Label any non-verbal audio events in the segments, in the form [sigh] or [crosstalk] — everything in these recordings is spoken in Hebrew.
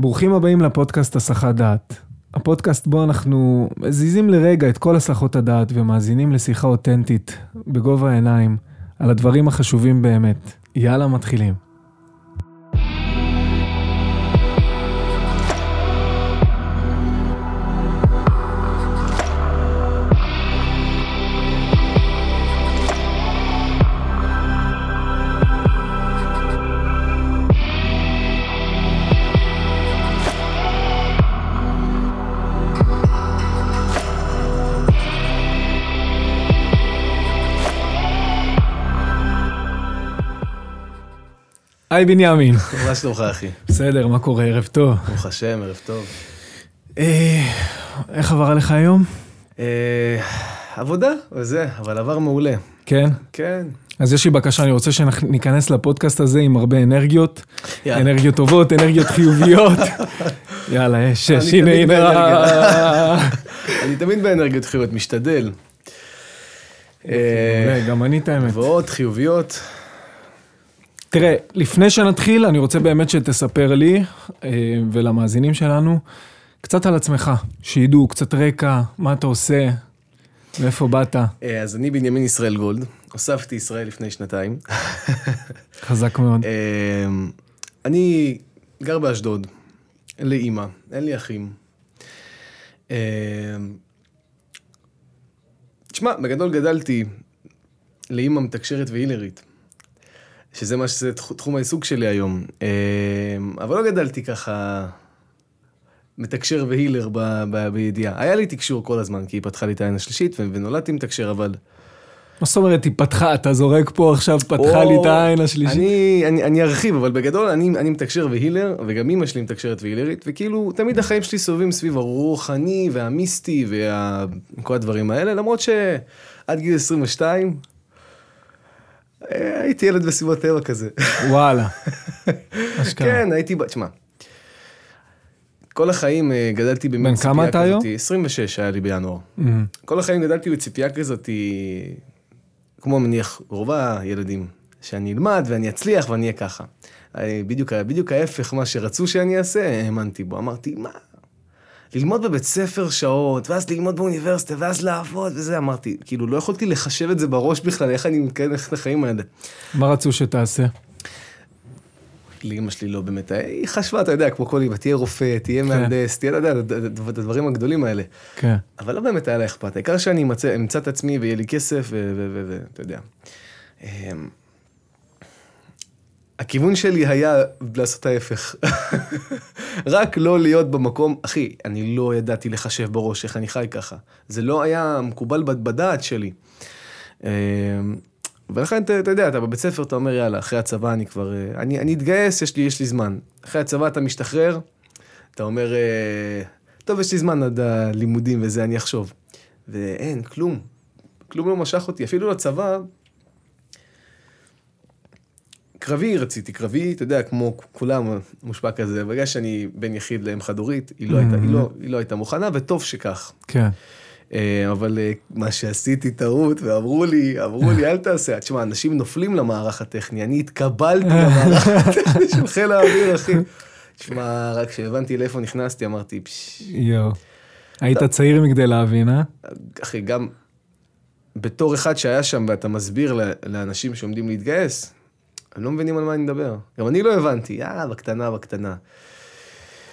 ברוכים הבאים לפודקאסט הסחת דעת. הפודקאסט בו אנחנו מזיזים לרגע את כל הסחות הדעת ומאזינים לשיחה אותנטית, בגובה העיניים, על הדברים החשובים באמת. יאללה, מתחילים. היי בנימין. מה שלומך אחי? בסדר, מה קורה? ערב טוב. ברוך השם, ערב טוב. אה, איך עבר עליך היום? אה, עבודה וזה, אבל עבר מעולה. כן? כן. אז יש לי בקשה, אני רוצה שניכנס לפודקאסט הזה עם הרבה אנרגיות. יאללה. אנרגיות טובות, אנרגיות חיוביות. [laughs] יאללה, יש, אני שש, הנה, הנה. אני תמיד באנרגיות חיוביות, משתדל. אה, גם אני את האמת. ועוד חיוביות. תראה, לפני שנתחיל, אני רוצה באמת שתספר לי אה, ולמאזינים שלנו קצת על עצמך, שידעו קצת רקע, מה אתה עושה, מאיפה באת, אה, אז אני בנימין ישראל גולד, הוספתי ישראל לפני שנתיים. [laughs] חזק מאוד. אה, אני גר באשדוד, אין לי אימא, אין לי אחים. תשמע, בגדול גדלתי לאימא מתקשרת והילרית, שזה מה שזה תח- תחום העיסוק שלי היום. אה, אבל לא גדלתי ככה מתקשר והילר ב- ב- בידיעה. היה לי תקשור כל הזמן, כי היא פתחה לי את העין השלישית ונולדתי מתקשר, אבל... מה זאת אומרת, היא פתחה, אתה זורק פה עכשיו, פתחה לי את העין השלישית. אני, אני, אני ארחיב, אבל בגדול אני, אני מתקשר והילר, וגם אימא שלי מתקשרת והילרית, וכאילו תמיד החיים שלי סובבים סביב הרוחני והמיסטי וכל הדברים האלה, למרות שעד גיל 22 אה, הייתי ילד בסביבות טבע כזה. וואלה. [laughs] כן, הייתי, תשמע, כל החיים אה, גדלתי במין בן ציפייה כמה אתה היום? כזאתי, 26 היה לי בינואר. אמ, כל החיים גדלתי בציפייה כזאת, כמו מניח רוב הילדים, שאני אלמד ואני אצליח ואני אהיה ככה. אה, בדיוק, בדיוק ההפך מה שרצו שאני אעשה, האמנתי בו. אמרתי, מה? ללמוד בבית ספר שעות, ואז ללמוד באוניברסיטה, ואז לעבוד וזה, אמרתי, כאילו לא יכולתי לחשב את זה בראש בכלל, איך אני מתקדם את החיים האלה. מה רצו שתעשה? לאמא שלי לא באמת, היא חשבה, אתה יודע, כמו כל אמא, תהיה רופא, תהיה מהנדס, תהיה, אתה יודע, את הדברים הגדולים האלה. כן. אבל לא באמת היה לה אכפת, העיקר שאני אמצא, אמצא את עצמי ויהיה לי כסף, ואתה יודע. הכיוון שלי היה לעשות ההפך. [laughs] רק לא להיות במקום, אחי, אני לא ידעתי לחשב בראש איך אני חי ככה. זה לא היה מקובל בד- בדעת שלי. אמ, ולכן, אתה, אתה יודע, אתה בבית ספר, אתה אומר, יאללה, אחרי הצבא אני כבר... אה, אני, אני אתגייס, יש לי, יש לי זמן. אחרי הצבא אתה משתחרר, אתה אומר, אה, טוב, יש לי זמן עד הלימודים וזה, אני אחשוב. ואין, כלום. כלום לא משך אותי. אפילו לצבא, קרבי רציתי, קרבי, אתה יודע, כמו כולם, מושפע כזה. בגלל שאני בן יחיד לאם חד-הורית, היא, לא הייתה- היא, לא, היא לא הייתה מוכנה, וטוב שכך. כן. אה, אבל אה, מה שעשיתי טעות, ואמרו לי, אמרו לי, אל תעשה. תשמע, אנשים נופלים למערך הטכני, אני התקבלתי למערך הטכני של חיל האוויר, אחי. תשמע, רק כשהבנתי לאיפה נכנסתי, אמרתי, פשש, יואו. היית צעיר מכדי להבין, אה? אחי, גם בתור אחד שהיה שם ואתה מסביר ל- לאנשים שעומדים להתגייס, הם לא מבינים על מה אני מדבר. גם אני לא הבנתי, יאללה, בקטנה, בקטנה.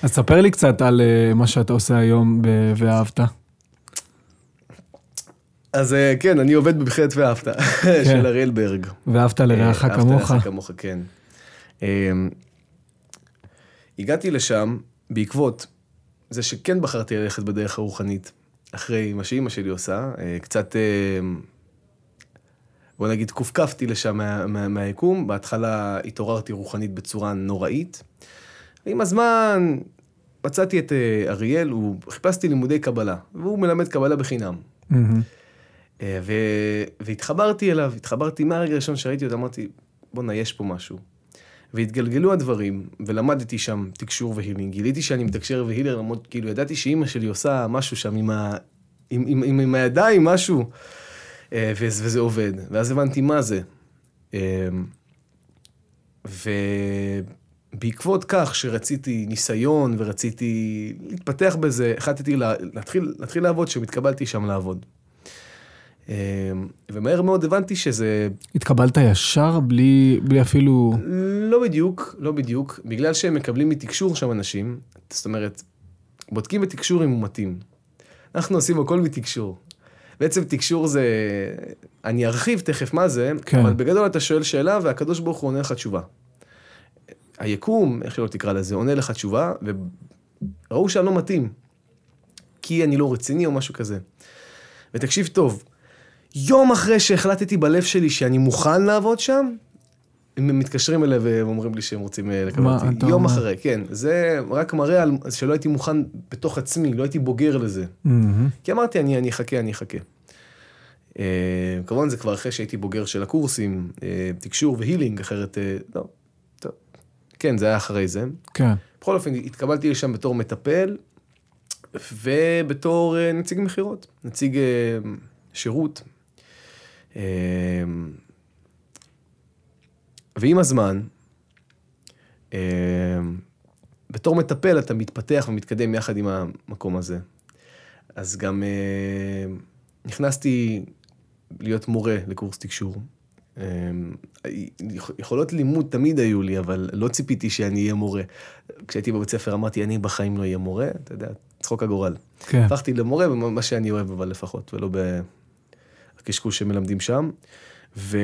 אז ספר לי קצת על אה, מה שאתה עושה היום ב- ואהבת. אז אה, כן, אני עובד בבחירת ואהבת, של אריאל ברג. ואהבת לרעך אה, אהבת כמוך. לרעך כמוך, כן. אה, הגעתי לשם בעקבות זה שכן בחרתי ללכת בדרך הרוחנית, אחרי מה שאימא שלי עושה, קצת, אה, בוא נגיד, קופקפתי לשם מה, מה, מהיקום, בהתחלה התעוררתי רוחנית בצורה נוראית, ועם הזמן מצאתי את אה, אריאל, הוא, חיפשתי לימודי קבלה, והוא מלמד קבלה בחינם. אה, ו... והתחברתי אליו, התחברתי מהרגע הראשון שראיתי אותו, אמרתי, בואנה, יש פה משהו. והתגלגלו הדברים, ולמדתי שם תקשור והילינג. גיליתי שאני מתקשר והילר, למרות, כאילו, ידעתי שאימא שלי עושה משהו שם עם, ה... עם, עם, עם, עם הידיים, משהו, וזה, וזה עובד. ואז הבנתי מה זה. אה, בעקבות כך שרציתי ניסיון ורציתי להתפתח בזה, החלטתי לה, להתחיל, להתחיל לעבוד כשהתקבלתי שם לעבוד. אה, ומהר מאוד הבנתי שזה... התקבלת ישר בלי, בלי אפילו... לא בדיוק, לא בדיוק, בגלל שהם מקבלים מתקשור שם אנשים, זאת אומרת, בודקים בתקשור אם הוא מתאים. אנחנו עושים הכל מתקשור. בעצם תקשור זה, אני ארחיב תכף מה זה, כן. אבל בגדול אתה שואל שאלה והקדוש ברוך הוא עונה לך תשובה. היקום, איך שלא תקרא לזה, עונה לך תשובה, וראו שאני לא מתאים, כי אני לא רציני או משהו כזה. ותקשיב טוב, יום אחרי שהחלטתי בלב שלי שאני מוכן לעבוד שם, הם מתקשרים אליי ואומרים לי שהם רוצים אה, לקבל מה אותי. יום אומר? אחרי, כן. זה רק מראה על שלא הייתי מוכן בתוך עצמי, לא הייתי בוגר לזה. מהמם. כי אמרתי, אני, אני אחכה, אני אחכה. Uh, כמובן זה כבר אחרי שהייתי בוגר של הקורסים, uh, תקשור והילינג, אחרת, uh, לא, טוב. כן, זה היה אחרי זה. כן. בכל אופן, התקבלתי לשם בתור מטפל, ובתור uh, נציג מכירות, נציג uh, שירות. ועם הזמן, uh, בתור מטפל אתה מתפתח ומתקדם יחד עם המקום הזה. אז גם uh, נכנסתי להיות מורה לקורס תקשור. Um, יכולות לימוד תמיד היו לי, אבל לא ציפיתי שאני אהיה מורה. כשהייתי בבית ספר אמרתי, אני בחיים לא אהיה מורה, אתה יודע, צחוק הגורל. כן. הפכתי למורה במה שאני אוהב, אבל לפחות, ולא בקשקוש שמלמדים שם. ו...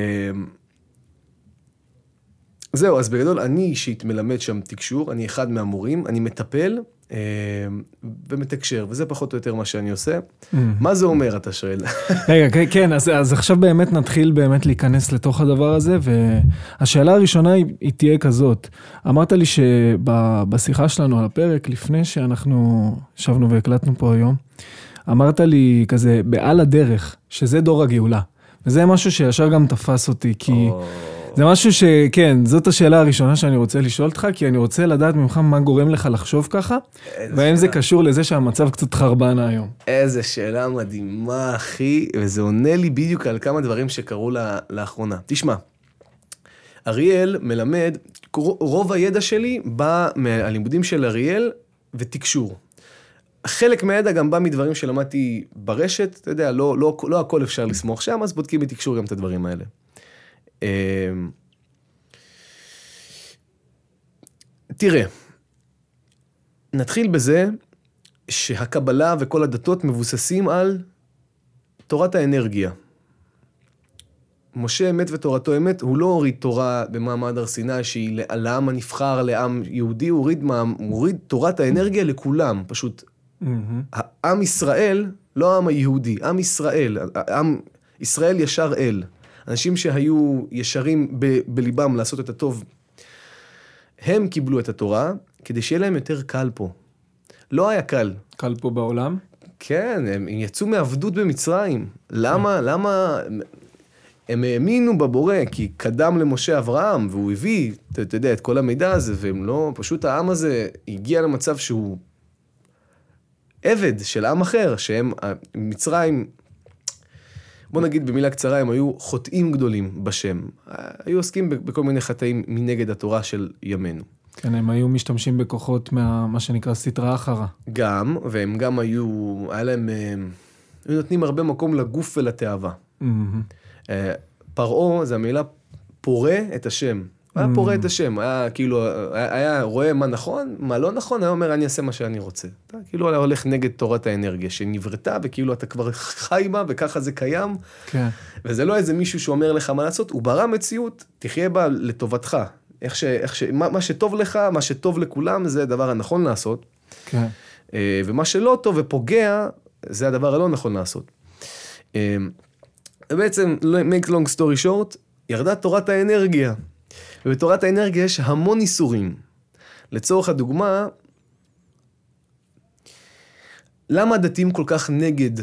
זהו, אז בגדול, אני אישית מלמד שם תקשור, אני אחד מהמורים, אני מטפל אה, ומתקשר, וזה פחות או יותר מה שאני עושה. מהמם. מה זה אומר, אתה שואל? [laughs] רגע, כן, כן, אז, אז עכשיו באמת נתחיל באמת להיכנס לתוך הדבר הזה, והשאלה הראשונה היא, היא תהיה כזאת. אמרת לי שבשיחה שלנו על הפרק, לפני שאנחנו ישבנו והקלטנו פה היום, אמרת לי כזה, בעל הדרך, שזה דור הגאולה. וזה משהו שישר גם תפס אותי, כי או, זה משהו שכן, זאת השאלה הראשונה שאני רוצה לשאול אותך, כי אני רוצה לדעת ממך מה גורם לך לחשוב ככה, והאם זה. קשור לזה שהמצב קצת חרבן היום. איזה שאלה מדהימה, אחי, וזה עונה לי בדיוק על כמה דברים שקרו לה, לאחרונה. תשמע, אריאל מלמד, רוב הידע שלי בא מהלימודים של אריאל ותקשור. חלק מהידע גם בא מדברים שלמדתי ברשת, אתה יודע, לא, לא, לא הכל אפשר לסמוך שם, אז בודקים בתקשור גם את הדברים האלה. אמ, תראה, נתחיל בזה שהקבלה וכל הדתות מבוססים על תורת האנרגיה. משה אמת ותורתו אמת, הוא לא הוריד תורה במעמד הר סיני שהיא לעם הנבחר, לעם יהודי, הוא הוריד, מה- הוא הוריד תורת האנרגיה לכולם, פשוט מהמם. העם ישראל, לא העם היהודי, עם ישראל, עם ישראל ישר אל. אנשים שהיו ישרים ב, בליבם לעשות את הטוב, הם קיבלו את התורה כדי שיהיה להם יותר קל פה. לא היה קל. קל פה בעולם? כן, הם, הם יצאו מעבדות במצרים. למה, למה... הם האמינו בבורא, כי קדם למשה אברהם, והוא הביא, אתה, יודע, את כל המידע הזה, והם לא, פשוט העם הזה הגיע למצב שהוא עבד של עם אחר, שהם, מצרים, בוא נגיד במילה קצרה, הם היו חוטאים גדולים בשם. היו עוסקים בכל מיני חטאים מנגד התורה של ימינו. כן, הם היו משתמשים בכוחות מה מה שנקרא סטרא אחרא. גם, והם גם היו, היה להם, אה, היו נותנים הרבה מקום לגוף ולתאווה. אה, פרעה זה המילה פורה את השם. הוא היה Mm. פורה את השם, היה כאילו, היה, היה רואה מה נכון, מה לא נכון, היה אומר אני אעשה מה שאני רוצה. אתה כאילו היה הולך נגד תורת האנרגיה שנבראתה וכאילו אתה כבר חי בה וככה זה קיים, כן. וזה לא איזה מישהו שאומר לך מה לעשות, הוא ברא מציאות, תחיה בה לטובתך. איך ש, איך ש, מה, מה שטוב לך, מה שטוב לכולם, זה הדבר הנכון לעשות. כן. אה, ומה שלא טוב ופוגע, זה הדבר הלא נכון לעשות. אה, ובעצם, make long story short, ירדה תורת האנרגיה. ובתורת האנרגיה יש המון איסורים. לצורך הדוגמה, למה הדתיים כל כך נגד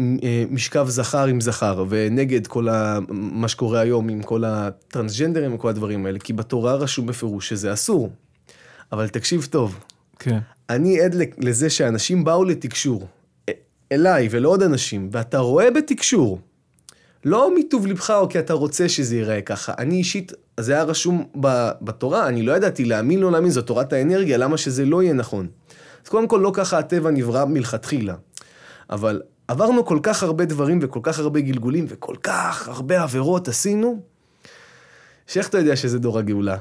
אה, משכב זכר עם זכר, ונגד כל ה... מה שקורה היום עם כל הטרנסג'נדרים וכל הדברים האלה? כי בתורה רשום בפירוש שזה אסור. אבל תקשיב טוב, כן. אני עד לזה שאנשים באו לתקשור, א- אליי ולעוד אנשים, ואתה רואה בתקשור, לא מטוב לבך או כי אתה רוצה שזה ייראה ככה, אני אישית אז זה היה רשום ב- בתורה, אני לא ידעתי להאמין לא להאמין, זו תורת האנרגיה, למה שזה לא יהיה נכון? אז קודם כל, לא ככה הטבע נברא מלכתחילה. אבל עברנו כל כך הרבה דברים וכל כך הרבה גלגולים וכל כך הרבה עבירות עשינו, שאיך אתה יודע שזה דור הגאולה?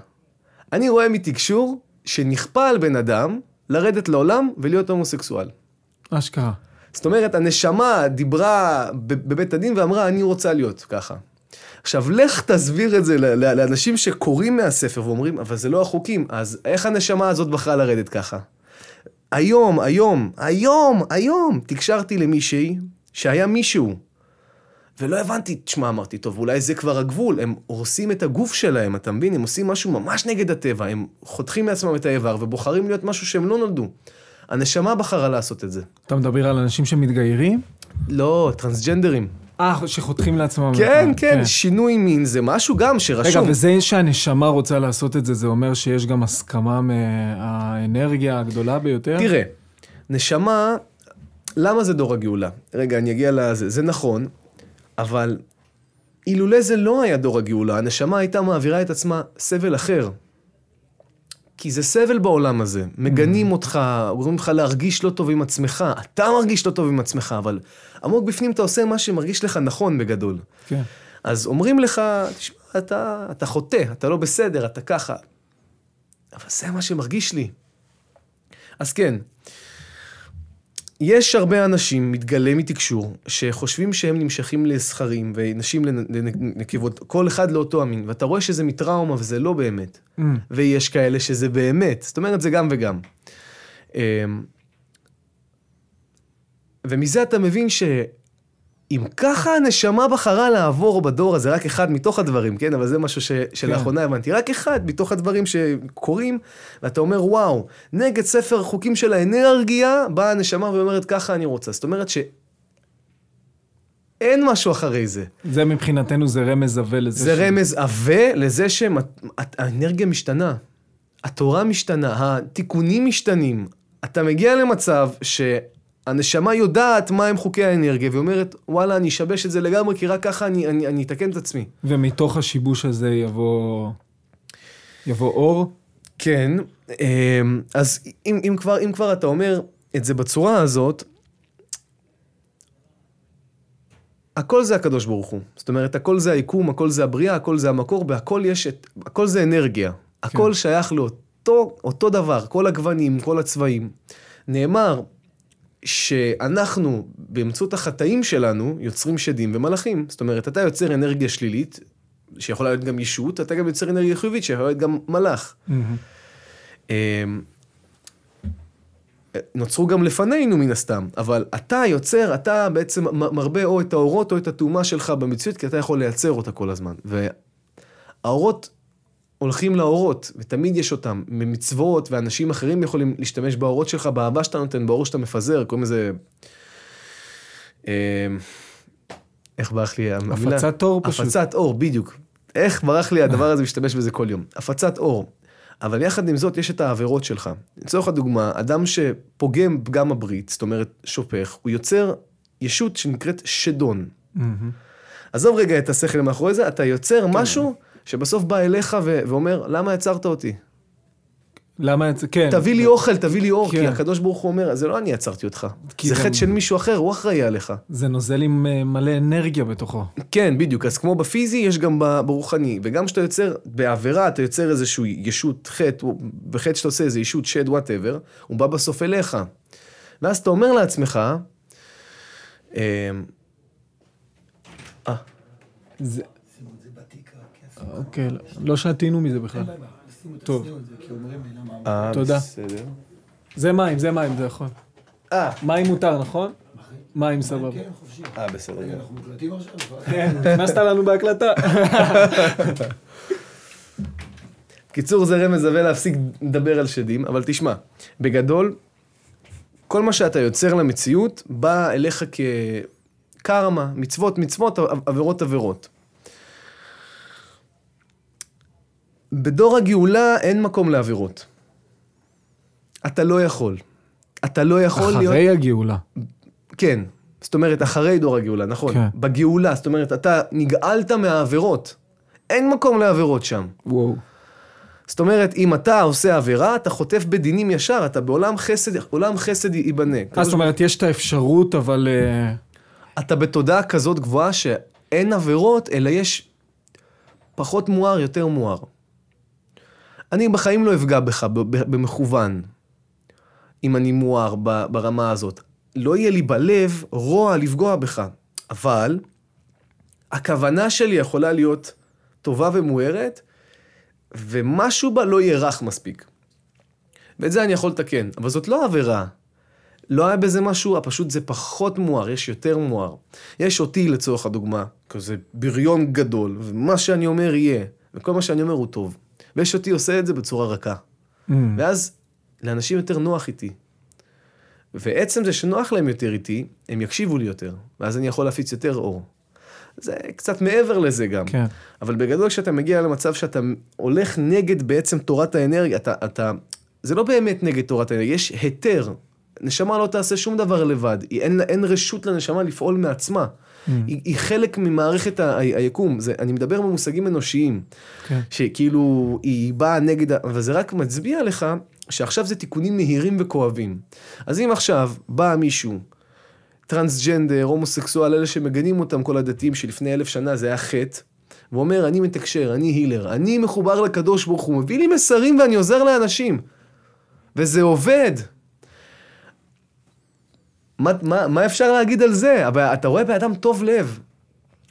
אני רואה מתקשור שנכפה על בן אדם לרדת לעולם ולהיות הומוסקסואל. אשכרה. זאת אומרת, הנשמה דיברה בבית הדין ואמרה, אני רוצה להיות ככה. עכשיו, לך תסביר את זה לאנשים שקוראים מהספר ואומרים, אבל זה לא החוקים, אז איך הנשמה הזאת בחרה לרדת ככה? היום, היום, היום, היום, תקשרתי למישהי שהיה מישהו. ולא הבנתי, תשמע, אמרתי, טוב, אולי זה כבר הגבול, הם הורסים את הגוף שלהם, אתה מבין? הם עושים משהו ממש נגד הטבע, הם חותכים מעצמם את האיבר ובוחרים להיות משהו שהם לא נולדו. הנשמה בחרה לעשות את זה. אתה מדבר על אנשים שמתגיירים? לא, טרנסג'נדרים. אה, שחותכים לעצמם. כן, ה- כן, שינוי מין זה משהו גם רגע, שרשום. וזה שהנשמה רוצה לעשות את זה, זה אומר שיש גם הסכמה מהאנרגיה הגדולה ביותר? תראה, נשמה, למה זה דור הגאולה? רגע, אני אגיע לזה. זה נכון, אבל אילולא זה לא היה דור הגאולה, הנשמה הייתה מעבירה את עצמה סבל אחר. כי זה סבל בעולם הזה. מגנים אותך, גורמים לך להרגיש לא טוב עם עצמך. אתה מרגיש לא טוב עם עצמך, אבל עמוק בפנים אתה עושה מה שמרגיש לך נכון בגדול. כן. אז אומרים לך, תשמע, אתה, אתה חוטא, אתה לא בסדר, אתה ככה. אבל זה מה שמרגיש לי. אז כן, יש הרבה אנשים, מתגלה מתקשור, שחושבים שהם נמשכים לזכרים ונשים לנ- לנקבות, כל אחד לאותו המין, ואתה רואה שזה מטראומה וזה לא באמת. Mm. ויש כאלה שזה באמת, זאת אומרת זה גם וגם. אמ, ומזה אתה מבין שאם ככה הנשמה בחרה לעבור בדור הזה, רק אחד מתוך הדברים, כן? אבל זה משהו ש... שלאחרונה הבנתי, רק אחד מתוך הדברים שקורים, ואתה אומר, וואו, נגד ספר חוקים של האנרגיה, באה הנשמה ואומרת, ככה אני רוצה. זאת אומרת שאין משהו אחרי זה. זה מבחינתנו זה רמז עבה לזה. זה ש- רמז עבה לזה שהאנרגיה משתנה, התורה משתנה, התיקונים משתנים. אתה מגיע למצב שהנשמה יודעת מהם חוקי האנרגיה, ואומרת, וואלה, אני אשבש את זה לגמרי, כי רק ככה אני, אני, אני אתקן את עצמי. ומתוך השיבוש הזה יבוא... יבוא אור? כן, אמ, אז אם, אם, כבר, אם כבר אתה אומר את זה בצורה הזאת, הכל זה הקדוש ברוך הוא. זאת אומרת, הכל זה היקום, הכל זה הבריאה, הכל זה המקור, בהכל יש את... הכל זה אנרגיה. הכל שייך לאותו אותו דבר, כל הגוונים, כל הצבעים. נאמר שאנחנו, באמצעות החטאים שלנו, יוצרים שדים ומלאכים. זאת אומרת, אתה יוצר אנרגיה שלילית, שיכולה להיות גם ישות, אתה גם יוצר אנרגיה חיובית, שיכולה להיות גם מלאך. אמ, נוצרו גם לפנינו מן הסתם, אבל אתה יוצר, אתה בעצם מרבה או את האורות או את הטומאה שלך במציאות, כי אתה יכול לייצר אותה כל הזמן. והאורות הולכים לאורות, ותמיד יש אותם, ממצוות, ואנשים אחרים יכולים להשתמש באורות שלך, באהבה שאתה נותן, באור שאתה מפזר, קוראים לזה... אמ, איך ברח לי המילה? הפצת אור פשוט. הפצת אור, בדיוק. איך ברח לי הדבר הזה משתמש בזה כל יום? הפצת אור. אבל יחד עם זאת, יש את העבירות שלך. לצורך הדוגמה, אדם שפוגם פגם הברית, זאת אומרת, שופך, הוא יוצר ישות שנקראת שדון. עזוב רגע את השכל מאחורי זה, אתה יוצר כן. משהו שבסוף בא אליך ו- ואומר, למה יצרת אותי? למה את זה? כן. תביא לי אוכל, תביא לי אור, כי כן. הקדוש ברוך הוא אומר, זה לא אני יצרתי אותך. כי זה חטא של מישהו אחר, הוא אחראי עליך. זה נוזל עם אה, מלא אנרגיה בתוכו. כן, בדיוק. אז כמו בפיזי, יש גם ברוחני. וגם כשאתה יוצר, בעבירה, אתה יוצר איזשהו ישות חטא, בחטא שאתה עושה איזה ישות שד, whatever, הוא בא בסוף אליך. ואז אתה אומר לעצמך, אמ, אה, זה... אוקיי, לא- שתינו מזה בכלל. טוב. אה, תודה. בסדר. זה מים, זה מים, זה יכול. אה, מים מותר, נכון? מים סבבה. כן, חופשי. אה, בסדר. אנחנו מוקלטים עכשיו? כן, הכנסת לנו בהקלטה. [laughs] קיצור, זה רמז שווה להפסיק לדבר על שדים, אבל תשמע, בגדול, כל מה שאתה יוצר למציאות בא אליך כקרמה, מצוות מצוות, עבירות עבירות. בדור הגאולה אין מקום לעבירות. אתה לא יכול. אתה לא יכול להיות... אחרי הגאולה. כן. זאת אומרת, אחרי דור הגאולה, נכון. כן. בגאולה, זאת אומרת, אתה נגאלת מהעבירות. אין מקום לעבירות שם. וואו. זאת אומרת, אם אתה עושה עבירה, אתה חוטף בדינים ישר, אתה בעולם חסד, עולם חסד ייבנה. אה, זאת אומרת, יש את האפשרות, אבל... אה, אתה בתודעה כזאת גבוהה שאין עבירות, אלא יש פחות מואר, יותר מואר. אני בחיים לא אפגע בך במכוון, אם אני מואר ברמה הזאת. לא יהיה לי בלב רוע לפגוע בך, אבל הכוונה שלי יכולה להיות טובה ומוארת, ומשהו בה לא יהיה רך מספיק. ואת זה אני יכול לתקן, אבל זאת לא עבירה. לא היה בזה משהו, פשוט זה פחות מואר, יש יותר מואר. יש אותי לצורך הדוגמה, כזה בריון גדול, ומה שאני אומר יהיה, וכל מה שאני אומר הוא טוב. ויש אותי עושה את זה בצורה רכה. mm, ואז לאנשים יותר נוח איתי. ועצם זה שנוח להם יותר איתי, הם יקשיבו לי יותר, ואז אני יכול להפיץ יותר אור. זה קצת מעבר לזה גם. כן. אבל בגדול כשאתה מגיע למצב שאתה הולך נגד בעצם תורת האנרגיה, אתה, אתה, זה לא באמת נגד תורת האנרגיה, יש היתר. נשמה לא תעשה שום דבר לבד, היא, אין, אין רשות לנשמה לפעול מעצמה. היא, היא חלק ממערכת ה- ה- היקום, זה, אני מדבר במושגים אנושיים, כן. שכאילו היא באה נגד, אבל זה רק מצביע לך שעכשיו זה תיקונים מהירים וכואבים. אז אם עכשיו בא מישהו, טרנסג'נדר, הומוסקסואל, אלה שמגנים אותם, כל הדתיים שלפני אלף שנה זה היה חטא, ואומר, אני מתקשר, אני הילר, אני מחובר לקדוש ברוך הוא, מביא לי מסרים ואני עוזר לאנשים. וזה עובד. מה, מה, מה אפשר להגיד על זה? אבל אתה רואה באדם טוב לב.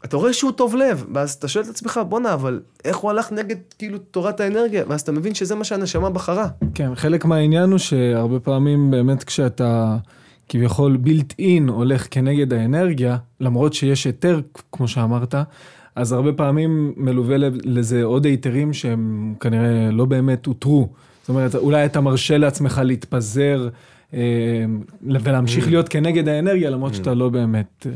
אתה רואה שהוא טוב לב, ואז אתה שואל את עצמך, בואנה, אבל איך הוא הלך נגד כאילו תורת האנרגיה? ואז אתה מבין שזה מה שהנשמה בחרה. כן, חלק מהעניין הוא שהרבה פעמים באמת כשאתה כביכול בילט אין הולך כנגד האנרגיה, למרות שיש היתר, כמו שאמרת, אז הרבה פעמים מלווה לזה עוד היתרים שהם כנראה לא באמת אותרו. זאת אומרת, אולי אתה מרשה לעצמך להתפזר ולהמשיך Mm. להיות כנגד האנרגיה, למרות שאתה לא באמת... אה,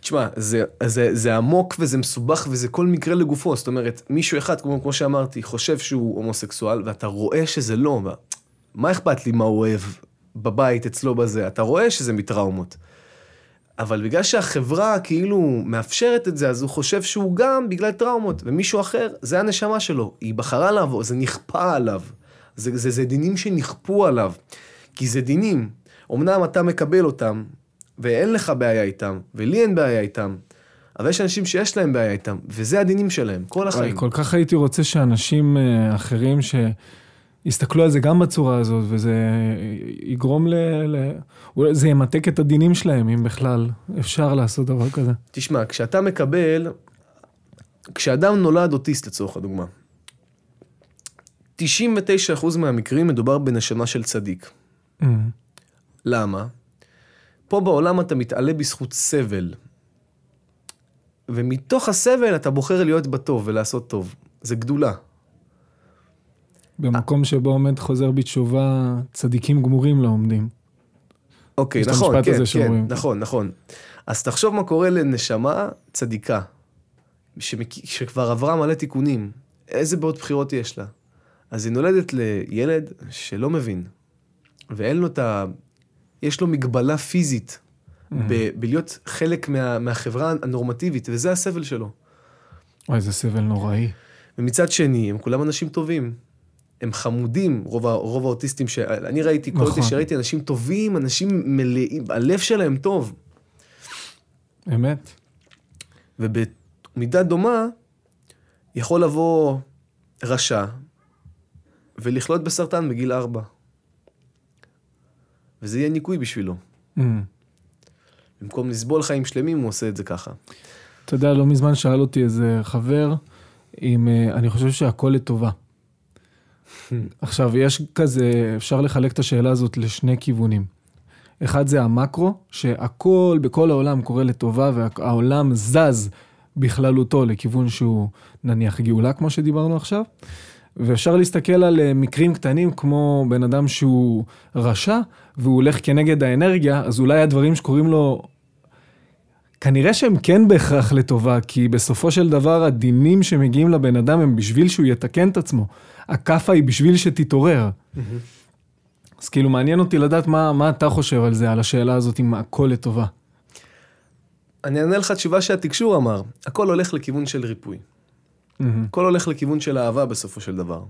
תשמע, זה, זה, זה עמוק וזה מסובך וזה כל מקרה לגופו. זאת אומרת, מישהו אחד, כמו, כמו שאמרתי, חושב שהוא הומוסקסואל, ואתה רואה שזה לא. מה- מה אכפת לי מה הוא אוהב בבית, אצלו בזה? אתה רואה שזה מטראומות. אבל בגלל שהחברה כאילו מאפשרת את זה, אז הוא חושב שהוא גם בגלל טראומות, ומישהו אחר, זה הנשמה שלו. היא בחרה לעבור, זה נכפה עליו. זה, זה, זה דינים שנכפו עליו. כי זה דינים. אמנם אתה מקבל אותם, ואין לך בעיה איתם, ולי אין בעיה איתם, אבל יש אנשים שיש להם בעיה איתם, וזה הדינים שלהם, כל החיים. כל כך הייתי רוצה שאנשים אה, אחרים שיסתכלו על זה גם בצורה הזאת, וזה יגרום ל... ל... זה ימתק את הדינים שלהם, אם בכלל אפשר לעשות דבר כזה. תשמע, כשאתה מקבל, כשאדם נולד אוטיסט לצורך הדוגמה, 99% מהמקרים מדובר בנשמה של צדיק. Mm, למה? פה בעולם אתה מתעלה בזכות סבל. ומתוך הסבל אתה בוחר להיות בטוב ולעשות טוב. זה גדולה. במקום שבו עומד חוזר בתשובה, צדיקים גמורים לא עומדים. אוקיי, את נכון, כן, כן, שאומרים. נכון, נכון. אז תחשוב מה קורה לנשמה צדיקה, שמק... שכבר עברה מלא תיקונים. איזה בעוד בחירות יש לה? אז היא נולדת לילד שלא מבין, ואין לו את ה... יש לו מגבלה פיזית ב... בלהיות חלק מה... מהחברה הנורמטיבית, וזה הסבל שלו. וואי, זה סבל נוראי. ומצד שני, הם כולם אנשים טובים. הם חמודים, רוב, ה- רוב האוטיסטים שאני ראיתי, כל נכון. אותי שראיתי אנשים טובים, אנשים מלאים, הלב שלהם טוב. אמת. ובמידה דומה, יכול לבוא רשע ולחלות בסרטן בגיל ארבע. וזה יהיה ניקוי בשבילו. Mm. במקום לסבול חיים שלמים, הוא עושה את זה ככה. אתה יודע, לא מזמן שאל אותי איזה חבר, אם אה, אני חושב שהכל לטובה. [laughs] עכשיו, יש כזה, אפשר לחלק את השאלה הזאת לשני כיוונים. אחד זה המקרו, שהכל בכל העולם קורה לטובה והעולם זז בכללותו לכיוון שהוא נניח גאולה, כמו שדיברנו עכשיו. ואפשר להסתכל על אה, מקרים קטנים כמו בן אדם שהוא רשע והוא הולך כנגד האנרגיה, אז אולי הדברים שקורים לו כנראה שהם כן בהכרח לטובה, כי בסופו של דבר הדינים שמגיעים לבן אדם הם בשביל שהוא יתקן את עצמו. הכאפה היא בשביל שתתעורר. אז כאילו מעניין אותי לדעת מה, מה אתה חושב על זה, על השאלה הזאת אם הכל לטובה. אני אענה לך תשובה שהתקשור אמר, הכל הולך לכיוון של ריפוי. מהמם. הכל הולך לכיוון של אהבה בסופו של דבר.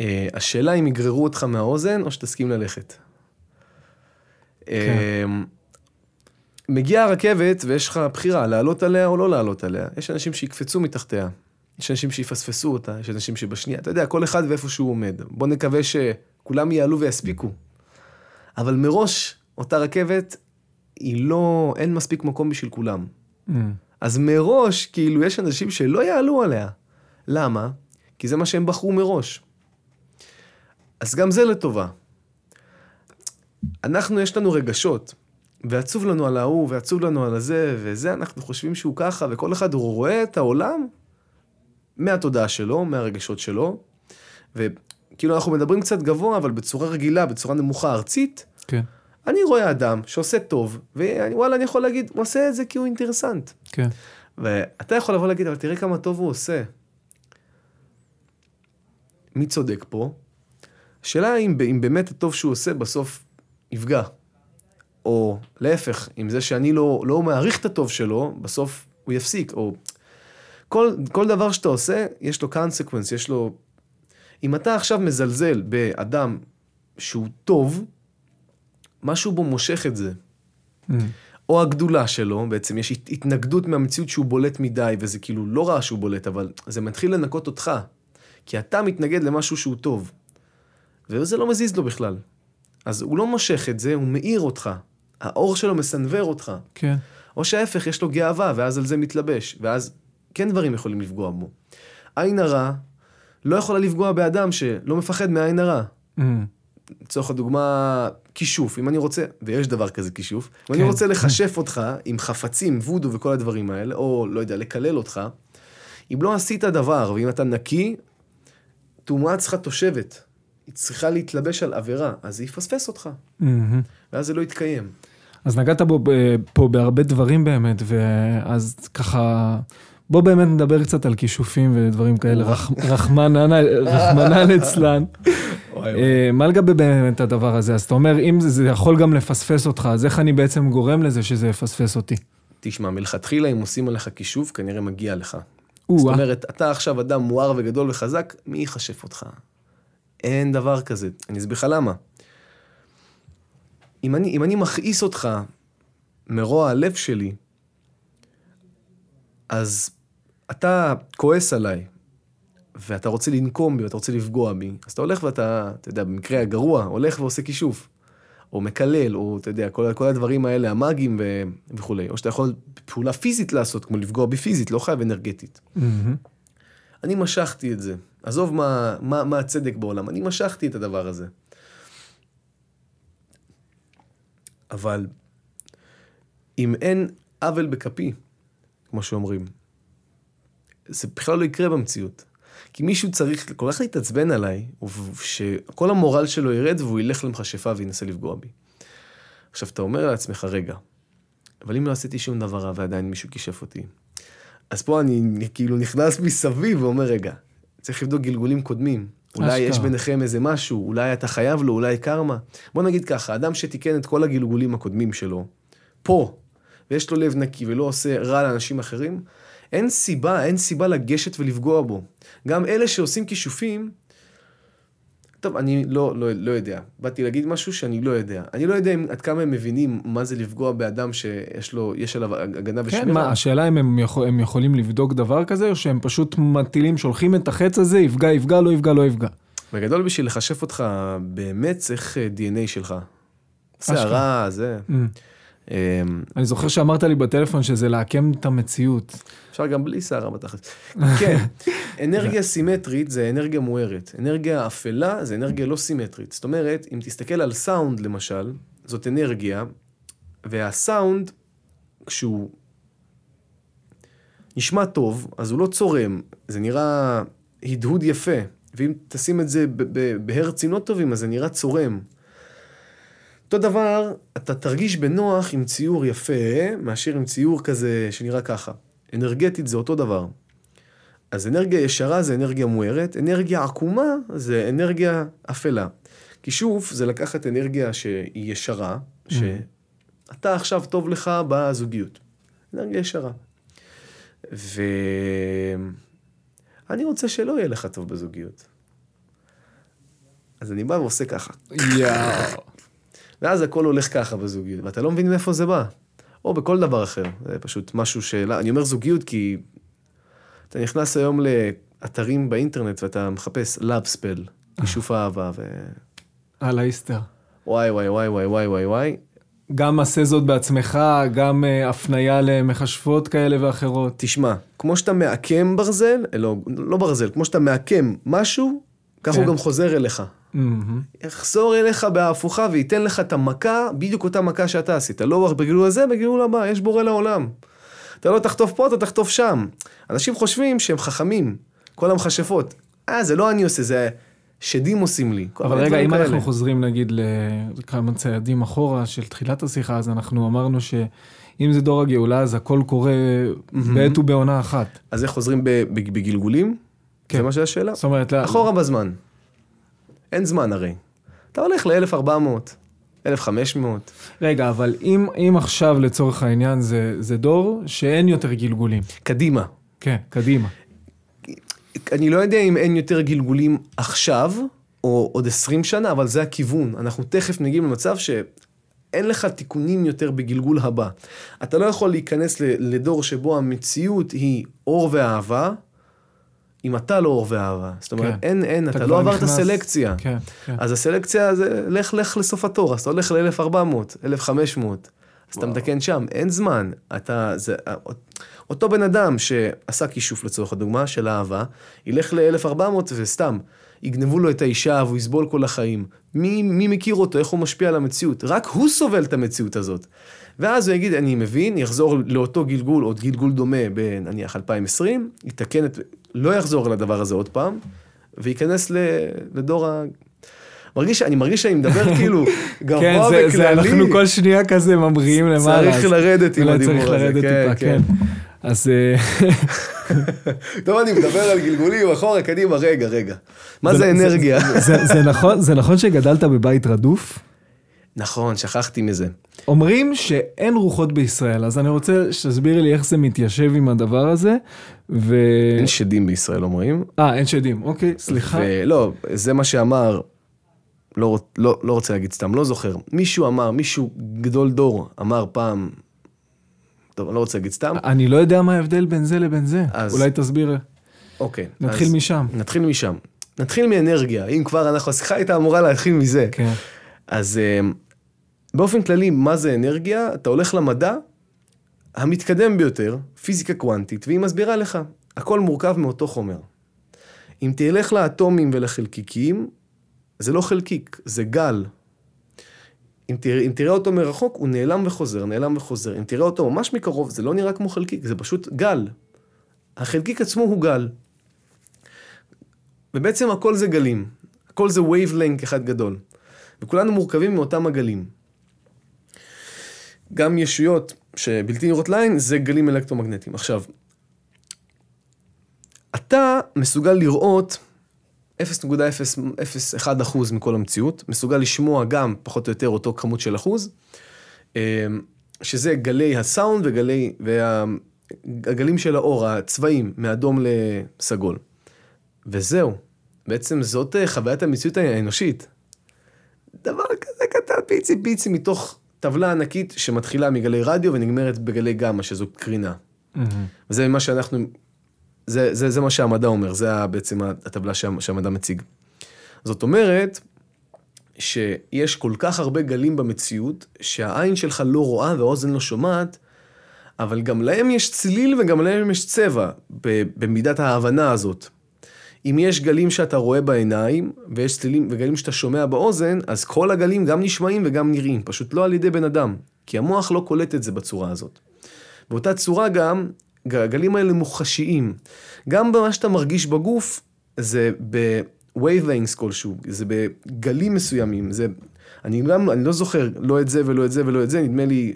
אה, השאלה אם יגררו אותך מהאוזן או שתסכים ללכת. אה, מגיעה הרכבת ויש לך בחירה, לעלות עליה או לא לעלות עליה. יש אנשים שיקפצו מתחתיה, יש אנשים שיפספסו אותה, יש אנשים שבשנייה, אתה יודע, כל אחד ואיפה שהוא עומד. בוא נקווה שכולם יעלו ויספיקו. אבל מראש, אותה רכבת, היא לא, אין מספיק מקום בשביל כולם. מהמם. אז מראש, כאילו, יש אנשים שלא יעלו עליה. למה? כי זה מה שהם בחרו מראש. אז גם זה לטובה. אנחנו, יש לנו רגשות, ועצוב לנו על ההוא, ועצוב לנו על הזה, וזה, אנחנו חושבים שהוא ככה, וכל אחד רואה את העולם מהתודעה שלו, מהרגשות שלו, וכאילו אנחנו מדברים קצת גבוה, אבל בצורה רגילה, בצורה נמוכה ארצית, כן, אני רואה אדם שעושה טוב, ווואלה, אני יכול להגיד, הוא עושה את זה כי הוא אינטרסנט. כן. ואתה יכול לבוא להגיד, אבל תראה כמה טוב הוא עושה. מי צודק פה? השאלה אם, אם באמת הטוב שהוא עושה בסוף יפגע. או להפך, אם זה שאני לא, לא מעריך את הטוב שלו, בסוף הוא יפסיק. או כל, כל דבר שאתה עושה, יש לו consequence, יש לו... אם אתה עכשיו מזלזל באדם שהוא טוב, משהו בו מושך את זה. מהמם. או הגדולה שלו, בעצם יש הת- התנגדות מהמציאות שהוא בולט מדי, וזה כאילו לא רע שהוא בולט, אבל זה מתחיל לנקות אותך. כי אתה מתנגד למשהו שהוא טוב. וזה לא מזיז לו בכלל. אז הוא לא מושך את זה, הוא מאיר אותך. האור שלו מסנוור אותך. כן. או שההפך, יש לו גאווה, ואז על זה מתלבש. ואז כן דברים יכולים לפגוע בו. עין הרע לא יכולה לפגוע באדם שלא מפחד מעין הרע. מהמם. לצורך הדוגמה, כישוף, אם אני רוצה, ויש דבר כזה כישוף, אם כן. אני רוצה לכשף אותך עם חפצים, וודו וכל הדברים האלה, או לא יודע, לקלל אותך, אם לא עשית דבר, ואם אתה נקי, טומאה צריכה תושבת. היא צריכה להתלבש על עבירה, אז זה יפספס אותך, מהמם. ואז זה לא יתקיים. אז נגעת בו ב- פה בהרבה דברים באמת, ואז ככה, בוא באמת נדבר קצת על כישופים ודברים כאלה, רח- רחמנא רחמנא ליצלן. אה, מה לגבי באמת הדבר הזה? אז אתה אומר, אם זה, יכול גם לפספס אותך, אז איך אני בעצם גורם לזה שזה יפספס אותי? תשמע, מלכתחילה, אם עושים עליך כישוף, כנראה מגיע לך. זאת. אומרת, אתה עכשיו אדם מואר וגדול וחזק, מי יכשף אותך? אין דבר כזה. אני אסביר לך למה. אם אני, אם אני מכעיס אותך מרוע הלב שלי, אז אתה כועס עליי, ואתה רוצה לנקום בי, ואתה רוצה לפגוע בי, אז אתה הולך ואתה, אתה יודע, במקרה הגרוע, הולך ועושה כישוף. או מקלל, או אתה יודע, כל, כל הדברים האלה, המאגים ו... וכולי. או שאתה יכול פעולה פיזית לעשות, כמו לפגוע בי פיזית, לא חייב אנרגטית. מהמם. אני משכתי את זה. עזוב מה, מה, מה הצדק בעולם, אני משכתי את הדבר הזה. אבל אם אין עוול בכפי, כמו שאומרים, זה בכלל לא יקרה במציאות. כי מישהו צריך כל כך להתעצבן עליי, שכל המורל שלו ירד והוא ילך למכשפה וינסה לפגוע בי. עכשיו, אתה אומר לעצמך, רגע, אבל אם לא עשיתי שום דבר רע ועדיין מישהו כישף אותי, אז פה אני כאילו נכנס מסביב ואומר, רגע, צריך לבדוק גלגולים קודמים. אולי יש אשכרה. ביניכם איזה משהו, אולי אתה חייב לו, אולי קרמה. בוא נגיד ככה, אדם שתיקן את כל הגלגולים הקודמים שלו, פה, ויש לו לב נקי ולא עושה רע לאנשים אחרים, אין סיבה, אין סיבה לגשת ולפגוע בו. גם אלה שעושים כישופים, טוב, אני לא, לא, לא יודע. באתי להגיד משהו שאני לא יודע. אני לא יודע אם, עד כמה הם מבינים מה זה לפגוע באדם שיש לו, יש עליו הגנה ושמירה. כן, מה, השאלה אם הם, יכול, הם יכולים לבדוק דבר כזה, או שהם פשוט מטילים, שולחים את החץ הזה, יפגע, יפגע, לא יפגע, לא יפגע. בגדול, בשביל לכשף אותך, באמת צריך אה, DNA שלך. שערה, זה. Mm. אמ, אני זוכר שאמרת לי בטלפון שזה לעקם את המציאות. אפשר גם בלי שערה בתחת. כן, [laughs] אנרגיה סימטרית זה אנרגיה מוארת. אנרגיה אפלה זה אנרגיה לא סימטרית. זאת אומרת, אם תסתכל על סאונד למשל, זאת אנרגיה, והסאונד, כשהוא נשמע טוב, אז הוא לא צורם, זה נראה הדהוד יפה. ואם תשים את זה ב- ב- בהרצים לא טובים, אז זה נראה צורם. אותו דבר, אתה תרגיש בנוח עם ציור יפה, מאשר עם ציור כזה שנראה ככה. אנרגטית זה אותו דבר. אז אנרגיה ישרה זה אנרגיה מוארת, אנרגיה עקומה זה אנרגיה אפלה. כישוף זה לקחת אנרגיה שהיא ישרה, שאתה עכשיו טוב לך בזוגיות. אנרגיה ישרה. אני רוצה שלא יהיה לך טוב בזוגיות. אז אני בא ועושה ככה. יואו. ואז הכל הולך ככה בזוגיות, ואתה לא מבין מאיפה זה בא. או בכל דבר אחר, זה פשוט משהו ש... אני אומר זוגיות כי אתה נכנס היום לאתרים באינטרנט ואתה מחפש love spell, כישוף אהבה, ו... על האיסטר. וואי וואי וואי וואי וואי וואי וואי. גם עשה זאת בעצמך, גם אה, הפנייה למכשפות כאלה ואחרות. תשמע, כמו שאתה מעקם ברזל, לא, לא ברזל, כמו שאתה מעקם משהו, ככה כן. הוא גם חוזר אליך. מהמם. יחזור אליך בהפוכה וייתן לך את המכה, בדיוק אותה מכה שאתה עשית. לא בגילוי הזה, בגילוי הבא, יש בורא לעולם. אתה לא תחטוף פה, אתה תחטוף שם. אנשים חושבים שהם חכמים, כל המכשפות. אה, זה לא אני עושה, זה שדים עושים לי. אבל רגע, אם כאלה. אנחנו חוזרים נגיד לכמה צעדים אחורה של תחילת השיחה, אז אנחנו אמרנו שאם זה דור הגאולה, אז הכל קורה בעת ובעונה אחת. אז איך חוזרים בגלגולים? כן. זה מה שהשאלה? זאת אומרת, לא- אחורה בזמן. אין זמן הרי. אתה הולך ל-1400, 1500. רגע, אבל אם, אם עכשיו לצורך העניין זה, זה דור שאין יותר גלגולים. קדימה. כן, קדימה. אני לא יודע אם אין יותר גלגולים עכשיו, או עוד 20 שנה, אבל זה הכיוון. אנחנו תכף מגיעים למצב שאין לך תיקונים יותר בגלגול הבא. אתה לא יכול להיכנס לדור שבו המציאות היא אור ואהבה, אם אתה לא אור ואהבה. זאת אומרת, כן. אין, אין, אתה אתה, לא עברת נכנס- סלקציה. כן, כן. אז הסלקציה זה לך לך לסוף התור, אז אתה הולך ל-1400, 1500, אז אתה מתקן שם, אין זמן. אתה, זה, אותו בן אדם שעשה כישוף לצורך הדוגמה של אהבה, ילך ל-1400 וסתם, יגנבו לו את האישה והוא יסבול כל החיים. מי, מי מכיר אותו, איך הוא משפיע על המציאות? רק הוא סובל את המציאות הזאת. ואז הוא יגיד, אני מבין, יחזור לאותו גלגול, עוד גלגול דומה בנניח 2020, יתקן את, לא יחזור לדבר הזה עוד פעם, וייכנס לדור ה... מרגיש, אני מרגיש שאני מדבר [laughs] כאילו כן, גבוה זה, וכללי. זה אנחנו כל שנייה כזה ממריאים למעלה. צריך לרדת עם הדיבור צריך הזה, לרדת כן, טיפה, כן. כן. אז אה, [laughs] טוב, אני מדבר על גלגולים, אחורה, קדימה, רגע, רגע. מה זה זה- אנרגיה? זה- זה- זה נכון- זה נכון שגדלת בבית רדוף? נכון, שכחתי מזה. אומרים שאין רוחות בישראל, אז אני רוצה שתסבירי לי איך זה מתיישב עם הדבר הזה, ו... אין שדים בישראל אומרים. אה, אין שדים, אוקיי, סליחה. ולא, זה מה שאמר, לא, לא, לא רוצה להגיד סתם, לא זוכר. מישהו אמר, מישהו גדול דור אמר פעם, טוב, אני לא רוצה להגיד סתם. אני לא יודע מה ההבדל בין זה לבין זה, אז- אולי תסביר. אוקיי. נתחיל אז משם. נתחיל משם. נתחיל מאנרגיה, אם כבר אנחנו, השיחה הייתה אמורה להתחיל מזה. כן. אז אה, באופן כללי, מה זה אנרגיה? אתה הולך למדע המתקדם ביותר, פיזיקה קוונטית, והיא מסבירה לך, הכל מורכב מאותו חומר. אם תלך לאטומים ולחלקיקים, זה לא חלקיק, זה גל. אם תראה, אם תראה אותו מרחוק, הוא נעלם וחוזר, נעלם וחוזר. אם תראה אותו ממש מקרוב, זה לא נראה כמו חלקיק, זה פשוט גל. החלקיק עצמו הוא גל. ובעצם הכל זה גלים. הכל זה wavelength אחד גדול. וכולנו מורכבים מאותם הגלים. גם ישויות שבלתי נראות לעין זה גלים אלקטרומגנטיים. עכשיו, אתה מסוגל לראות 0.001% מכל המציאות, מסוגל לשמוע גם פחות או יותר אותו כמות של אחוז, אה, שזה גלי הסאונד וגלי, והגלים של האור, הצבעים, מאדום לסגול. וזהו, בעצם זאת אה, חוויית המציאות האנושית. דבר כזה קטן, פיצי פיצי, מתוך טבלה ענקית שמתחילה מגלי רדיו ונגמרת בגלי גמא, שזו קרינה. מהמם. וזה מה שאנחנו, זה, זה, זה מה שהמדע אומר, זה בעצם הטבלה שה- שהמדע מציג. זאת אומרת, שיש כל כך הרבה גלים במציאות, שהעין שלך לא רואה והאוזן לא שומעת, אבל גם להם יש צליל וגם להם יש צבע, במידת ההבנה הזאת. אם יש גלים שאתה רואה בעיניים, ויש צלילים וגלים שאתה שומע באוזן, אז כל הגלים גם נשמעים וגם נראים, פשוט לא על ידי בן אדם, כי המוח לא קולט את זה בצורה הזאת. באותה צורה גם, הגלים האלה מוחשיים. גם במה שאתה מרגיש בגוף, זה ב-wavelengths כלשהו, זה בגלים מסוימים, זה... אני, גם, אני לא זוכר לא את זה ולא את זה ולא את זה, נדמה לי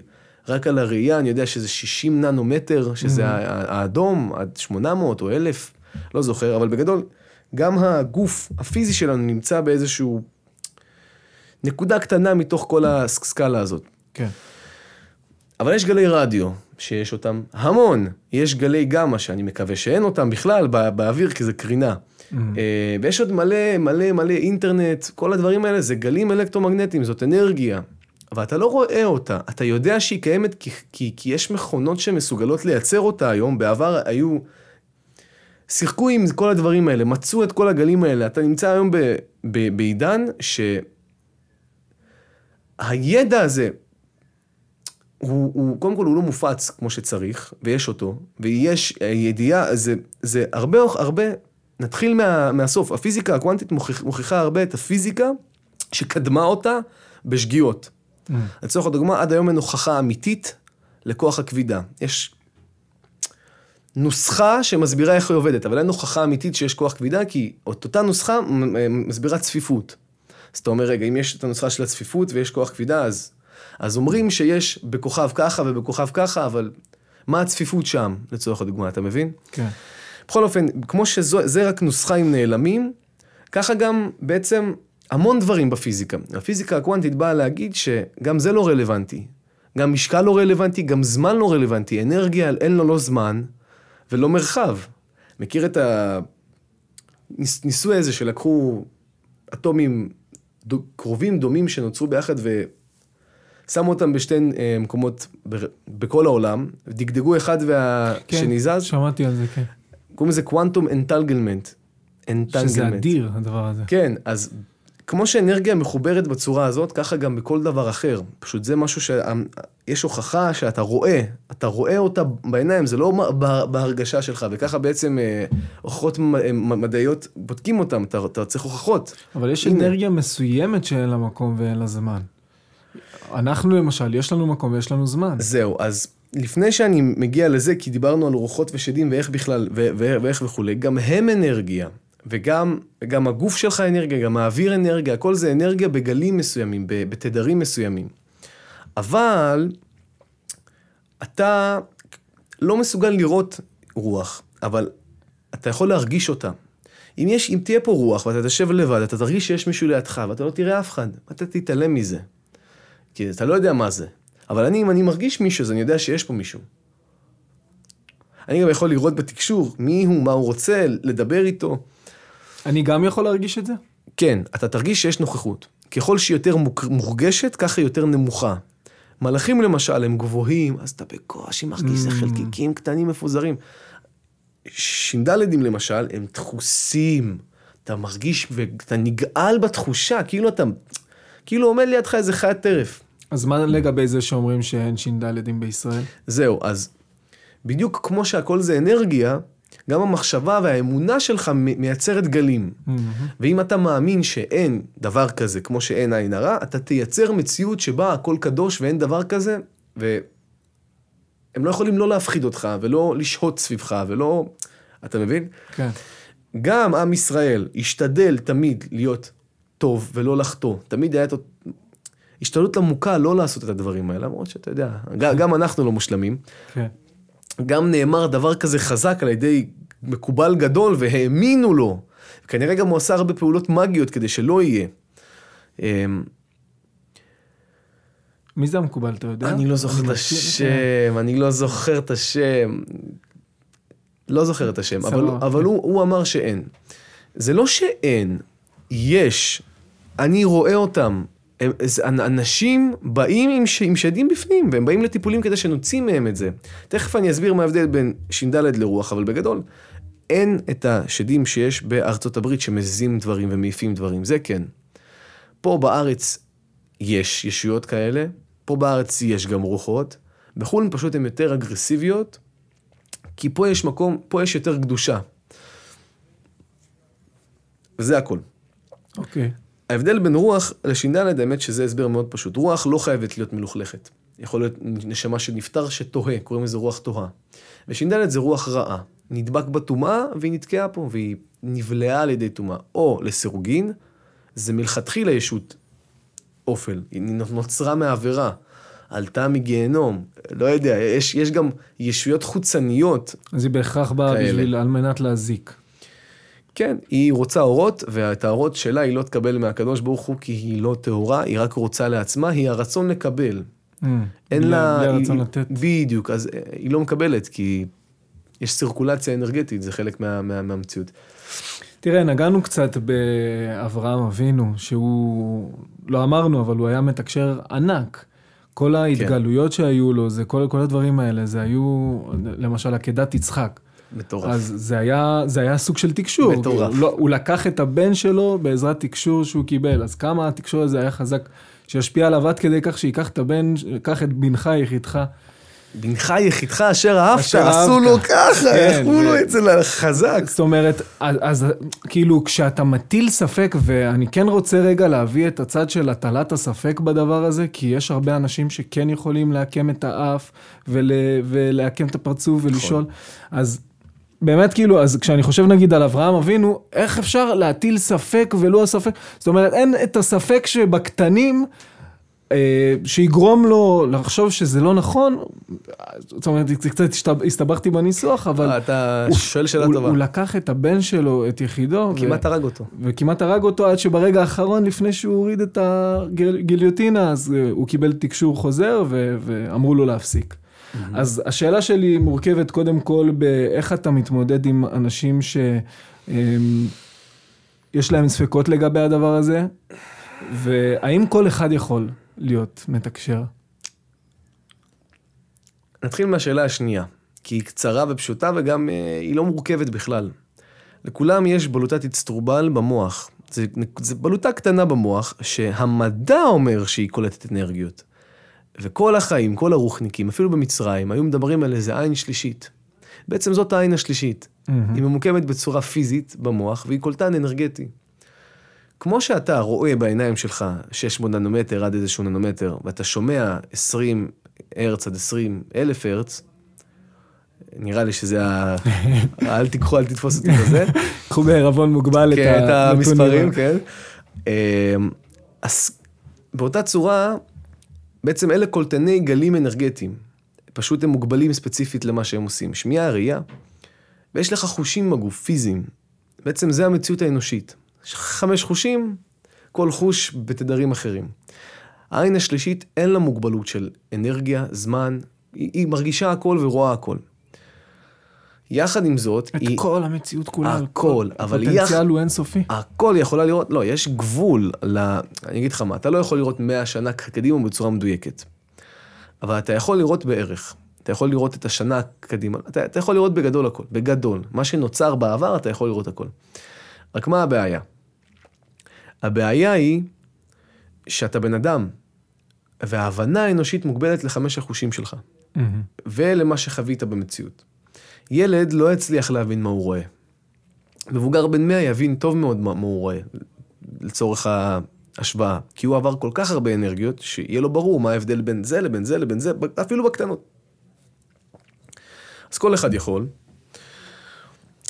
רק על הראייה, אני יודע שזה 60 ננומטר, שזה ה- האדום, עד 800 או 1,000, לא זוכר, אבל בגדול, גם הגוף הפיזי שלנו נמצא באיזשהו נקודה קטנה מתוך כל הסקאלה הזאת. כן. אבל יש גלי רדיו, שיש אותם המון. יש גלי גמא, שאני מקווה שאין אותם בכלל בא, באוויר, כי זה קרינה. Mm. אה, ויש עוד מלא, מלא, מלא אינטרנט, כל הדברים האלה זה גלים אלקטרומגנטיים, זאת אנרגיה. אבל אתה לא רואה אותה, אתה יודע שהיא קיימת כי, כי, כי יש מכונות שמסוגלות לייצר אותה היום, בעבר היו... שיחקו עם כל הדברים האלה, מצאו את כל הגלים האלה. אתה נמצא היום ב, ב, בעידן שהידע הזה, הוא, הוא, קודם כל הוא לא מופץ כמו שצריך, ויש אותו, ויש ידיעה, זה, זה הרבה, הרבה, נתחיל מה, מהסוף. הפיזיקה הקוונטית מוכיח, מוכיחה הרבה את הפיזיקה שקדמה אותה בשגיאות. Mm. לצורך הדוגמה, עד היום אין הוכחה אמיתית לכוח הכבידה. יש נוסחה שמסבירה איך היא עובדת, אבל אין הוכחה אמיתית שיש כוח כבידה, כי אותה נוסחה מסבירה צפיפות. אז אתה אומר, רגע, אם יש את הנוסחה של הצפיפות ויש כוח כבידה, אז, אז אומרים שיש בכוכב ככה ובכוכב ככה, אבל מה הצפיפות שם, לצורך הדוגמה, אתה מבין? כן. בכל אופן, כמו שזה רק נוסחה עם נעלמים, ככה גם בעצם המון דברים בפיזיקה. הפיזיקה הקוונטית באה להגיד שגם זה לא רלוונטי. גם משקל לא רלוונטי, גם זמן לא רלוונטי. אנרגיה, אין לו לא זמן ולא מרחב. מכיר את הניסוי הזה שלקחו אטומים דו, קרובים דומים שנוצרו ביחד ושמו אותם בשתי אה, מקומות ב- בכל העולם, דגדגו אחד והשני כן, זז, שמעתי על זה, כן. קוראים לזה קוונטום אנטלגלמנט. שזה אדיר, הדבר הזה. כן, אז כמו שאנרגיה מחוברת בצורה הזאת, ככה גם בכל דבר אחר. פשוט זה משהו שיש הוכחה שאתה רואה, אתה רואה אותה בעיניים, זה לא בהרגשה שלך, וככה בעצם אה, הוכחות אה, מדעיות, בודקים אותם, אתה, אתה צריך הוכחות. אבל יש הנה. אנרגיה מסוימת שאין לה מקום ואין לה זמן. אנחנו למשל, יש לנו מקום ויש לנו זמן. זהו, אז לפני שאני מגיע לזה, כי דיברנו על רוחות ושדים ואיך בכלל, ו- ו- ואיך וכולי, גם הם אנרגיה. וגם גם הגוף שלך אנרגיה, גם האוויר אנרגיה, הכל זה אנרגיה בגלים מסוימים, בתדרים מסוימים. אבל אתה לא מסוגל לראות רוח, אבל אתה יכול להרגיש אותה. אם, יש, אם תהיה פה רוח ואתה תשב לבד, אתה תרגיש שיש מישהו לידך ואתה לא תראה אף אחד, אתה תתעלם מזה. כי אתה לא יודע מה זה. אבל אני, אם אני מרגיש מישהו, אז אני יודע שיש פה מישהו. אני גם יכול לראות בתקשור מי הוא, מה הוא רוצה, לדבר איתו. אני גם יכול להרגיש את זה? כן, אתה תרגיש שיש נוכחות. ככל שהיא יותר מורגשת, ככה היא יותר נמוכה. מלאכים למשל הם גבוהים, אז אתה בקושי מרגיש זה Mm. חלקיקים קטנים מפוזרים. ש"דים למשל, הם דחוסים. אתה מרגיש ואתה נגעל בתחושה, כאילו אתה, כאילו עומד לידך איזה חיית טרף. אז מה לגבי זה שאומרים שאין ש"דים בישראל? זהו, אז בדיוק כמו שהכל זה אנרגיה, גם המחשבה והאמונה שלך מייצרת גלים. ואם אתה מאמין שאין דבר כזה, כמו שאין עין הרע, אתה תייצר מציאות שבה הכל קדוש ואין דבר כזה, והם לא יכולים לא להפחיד אותך, ולא לשהות סביבך, ולא... אתה מבין? כן. גם עם ישראל השתדל תמיד להיות טוב ולא לחטוא. תמיד היה את... השתדלות עמוקה לא לעשות את הדברים האלה, למרות שאתה יודע, גם אנחנו לא מושלמים. כן. גם נאמר דבר כזה חזק על ידי מקובל גדול והאמינו לו. כנראה גם הוא עשה הרבה פעולות מגיות כדי שלא יהיה. אמ, מי זה המקובל, אתה יודע? אני לא זוכר את השם, אני לא זוכר את השם. לא זוכר את השם, אבל. אבל הוא, הוא אמר שאין. זה לא שאין, יש. אני רואה אותם. הם, אנשים באים עם, ש, עם שדים בפנים, והם באים לטיפולים כדי שנוציא מהם את זה. תכף אני אסביר מה ההבדל בין ש"ד לרוח, אבל בגדול, אין את השדים שיש בארצות הברית שמזיזים דברים ומעיפים דברים, זה כן. פה בארץ יש ישויות כאלה, פה בארץ יש גם רוחות, בחו"ל פשוט הן יותר אגרסיביות, כי פה יש מקום, פה יש יותר קדושה. וזה הכל. אוקיי. ההבדל בין רוח לש"ד, האמת שזה הסבר מאוד פשוט. רוח לא חייבת להיות מלוכלכת. יכול להיות נשמה של נפטר שתוהה, קוראים לזה רוח תוהה. וש"ד זה רוח רעה. נדבק בטומאה והיא נתקעה פה, והיא נבלעה על ידי טומאה. או לסירוגין, זה מלכתחילה ישות אופל, היא נוצרה מעבירה, עלתה מגיהנום, לא יודע, יש, יש גם ישויות חוצניות אז היא בהכרח באה. בשביל, על מנת להזיק. כן, היא רוצה אורות, ואת האורות שלה היא לא תקבל מהקדוש ברוך הוא כי היא לא טהורה, היא רק רוצה לעצמה, היא הרצון לקבל. אין בלי- לה... בלי הרצון לתת. בדיוק, אז אה, היא לא מקבלת, כי יש סירקולציה אנרגטית, זה חלק מה, מה, מהמציאות. תראה, נגענו קצת באברהם אבינו, שהוא, לא אמרנו, אבל הוא היה מתקשר ענק. כל ההתגלויות שהיו לו, זה כל, כל הדברים האלה, זה היו, למשל, עקדת יצחק. מטורף. אז זה היה, זה היה סוג של תקשור. מטורף. הוא, לא, הוא לקח את הבן שלו בעזרת תקשור שהוא קיבל. אז כמה התקשור הזה היה חזק, שישפיע עליו עד כדי כך שייקח את הבן, קח את בנך יחידך. בנך יחידך אשר אהבת, אשר עשו. לו ככה, כן, עשו ו- לו את זה חזק. זאת אומרת, אז, אז כאילו כשאתה מטיל ספק, ואני כן רוצה רגע להביא את הצד של הטלת הספק בדבר הזה, כי יש הרבה אנשים שכן יכולים לעקם את האף ול, ולעקם את הפרצוף ולשאול, אז באמת כאילו, אז כשאני חושב נגיד על אברהם אבינו, איך אפשר להטיל ספק ולא הספק, זאת אומרת, אין את הספק שבקטנים, אה, שיגרום לו לחשוב שזה לא נכון, זאת אומרת, קצת הסתבכתי בניסוח, אבל... אתה הוא- שואל שאלה הוא, טובה. הוא לקח את הבן שלו, את יחידו, כמעט הרג אותו. וכמעט הרג אותו עד שברגע האחרון, לפני שהוא הוריד את הגיליוטינה, אז אה, הוא קיבל תקשור חוזר ואמרו לו להפסיק. אז השאלה שלי מורכבת קודם כל באיך אתה מתמודד עם אנשים שיש להם ספקות לגבי הדבר הזה, והאם כל אחד יכול להיות מתקשר? נתחיל מהשאלה השנייה, כי היא קצרה ופשוטה וגם אה, היא לא מורכבת בכלל. לכולם יש בלוטת אצטרובל במוח. זה בלוטה קטנה במוח, שהמדע אומר שהיא קולטת אנרגיות. וכל החיים, כל הרוחניקים, אפילו במצרים, היו מדברים על איזה עין שלישית. בעצם זאת העין השלישית. היא ממוקמת בצורה פיזית במוח, והיא קולטן אנרגטי. כמו שאתה רואה בעיניים שלך 600 ננומטר עד איזשהו ננומטר, ואתה שומע 20 הרץ עד 20 אלף הרץ, נראה לי שזה ה... [laughs] אל תיקחו, אל תתפוס אותי בזה. [laughs] קחו בערבון מוגבל את כן. המספרים, כן. אמ, אז באותה צורה, בעצם אלה קולטני גלים אנרגטיים. פשוט הם מוגבלים ספציפית למה שהם עושים. שמיעה, ראייה, ויש לך חושים בגוף, פיזיים. בעצם זה המציאות האנושית. יש לך חמש חושים, כל חוש בתדרים אחרים. העין השלישית אין לה מוגבלות של אנרגיה, זמן, היא, היא מרגישה הכל ורואה הכל. יחד עם זאת, את היא... כל המציאות כולה. הכל, אבל הפוטנציאל הוא אינסופי. הכל יכולה לראות, לא, יש גבול, ל... אני אגיד לך מה, אתה לא יכול לראות 100 שנה קדימה בצורה מדויקת. אבל אתה יכול לראות בערך. אתה יכול לראות את השנה קדימה, אתה, אתה יכול לראות בגדול הכל, בגדול. מה שנוצר בעבר, אתה יכול לראות הכל. רק מה הבעיה? הבעיה היא שאתה בן אדם, וההבנה האנושית מוגבלת לחמש החושים שלך, מהמם. ולמה שחווית במציאות. ילד לא יצליח להבין מה הוא רואה. מבוגר בן 100 יבין טוב מאוד מה, מה הוא רואה, לצורך ההשוואה. כי הוא עבר כל כך הרבה אנרגיות, שיהיה לו ברור מה ההבדל בין זה לבין זה לבין זה, אפילו בקטנות. אז כל אחד יכול.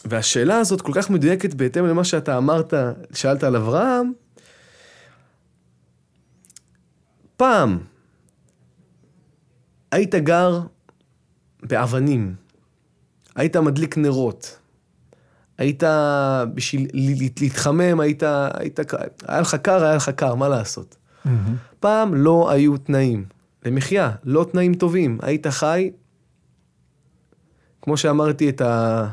והשאלה הזאת כל כך מדויקת בהתאם למה שאתה אמרת, שאלת על אברהם. פעם היית גר באבנים, היית מדליק נרות, היית, בשביל להתחמם, היית, היית, היה לך קר, היה לך קר, מה לעשות? מהמם. פעם לא היו תנאים למחיה, לא תנאים טובים. היית חי, כמו שאמרתי את ה...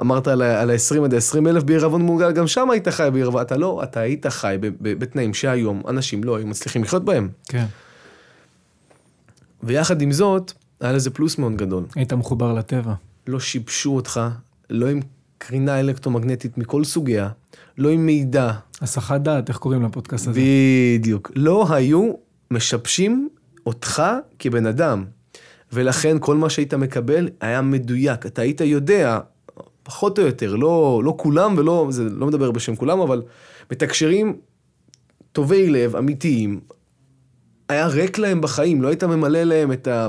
אמרת על ה-20 עד ה-20 אלף בעירבון מוגל, גם שם היית חי בעירבון, אתה לא, אתה היית חי בתנאים שהיום אנשים לא היו מצליחים לחיות בהם. כן. ויחד עם זאת, היה לזה פלוס מאוד גדול. היית מחובר לטבע. לא שיבשו אותך, לא עם קרינה אלקטרומגנטית מכל סוגיה, לא עם מידע, הסחת דעת, איך קוראים לפודקאסט הזה? בדיוק. לא היו משבשים אותך כבן אדם. ולכן כל מה שהיית מקבל היה מדויק. אתה היית יודע, פחות או יותר, לא, לא כולם ולא, זה לא מדבר בשם כולם, אבל מתקשרים טובי לב, אמיתיים. היה ריק להם בחיים, לא היית ממלא להם את ה...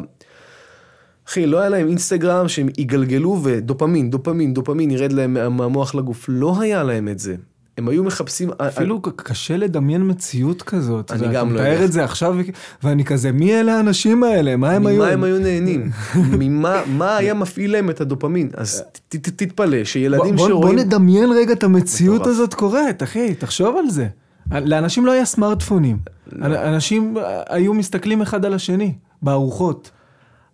אחי, לא היה להם אינסטגרם שהם יגלגלו ודופמין, דופמין, דופמין ירד להם מה- מהמוח לגוף. לא היה להם את זה. הם היו מחפשים... אפילו ק- קשה לדמיין מציאות כזאת. אני אתה גם לא מתאר יודע. את זה עכשיו, ואני כזה, מי אלה האנשים האלה? מה הם היו? ממה הם היו נהנים? [laughs] ממה מה היה מפעיל להם את הדופמין? אז ת- ת- תתפלא שילדים בוא, שרואים... בוא נדמיין רגע את המציאות. הזאת קורית, אחי, תחשוב על זה. לאנשים לא היה סמארטפונים. לא. אנשים היו מסתכלים אחד על השני. בארוחות.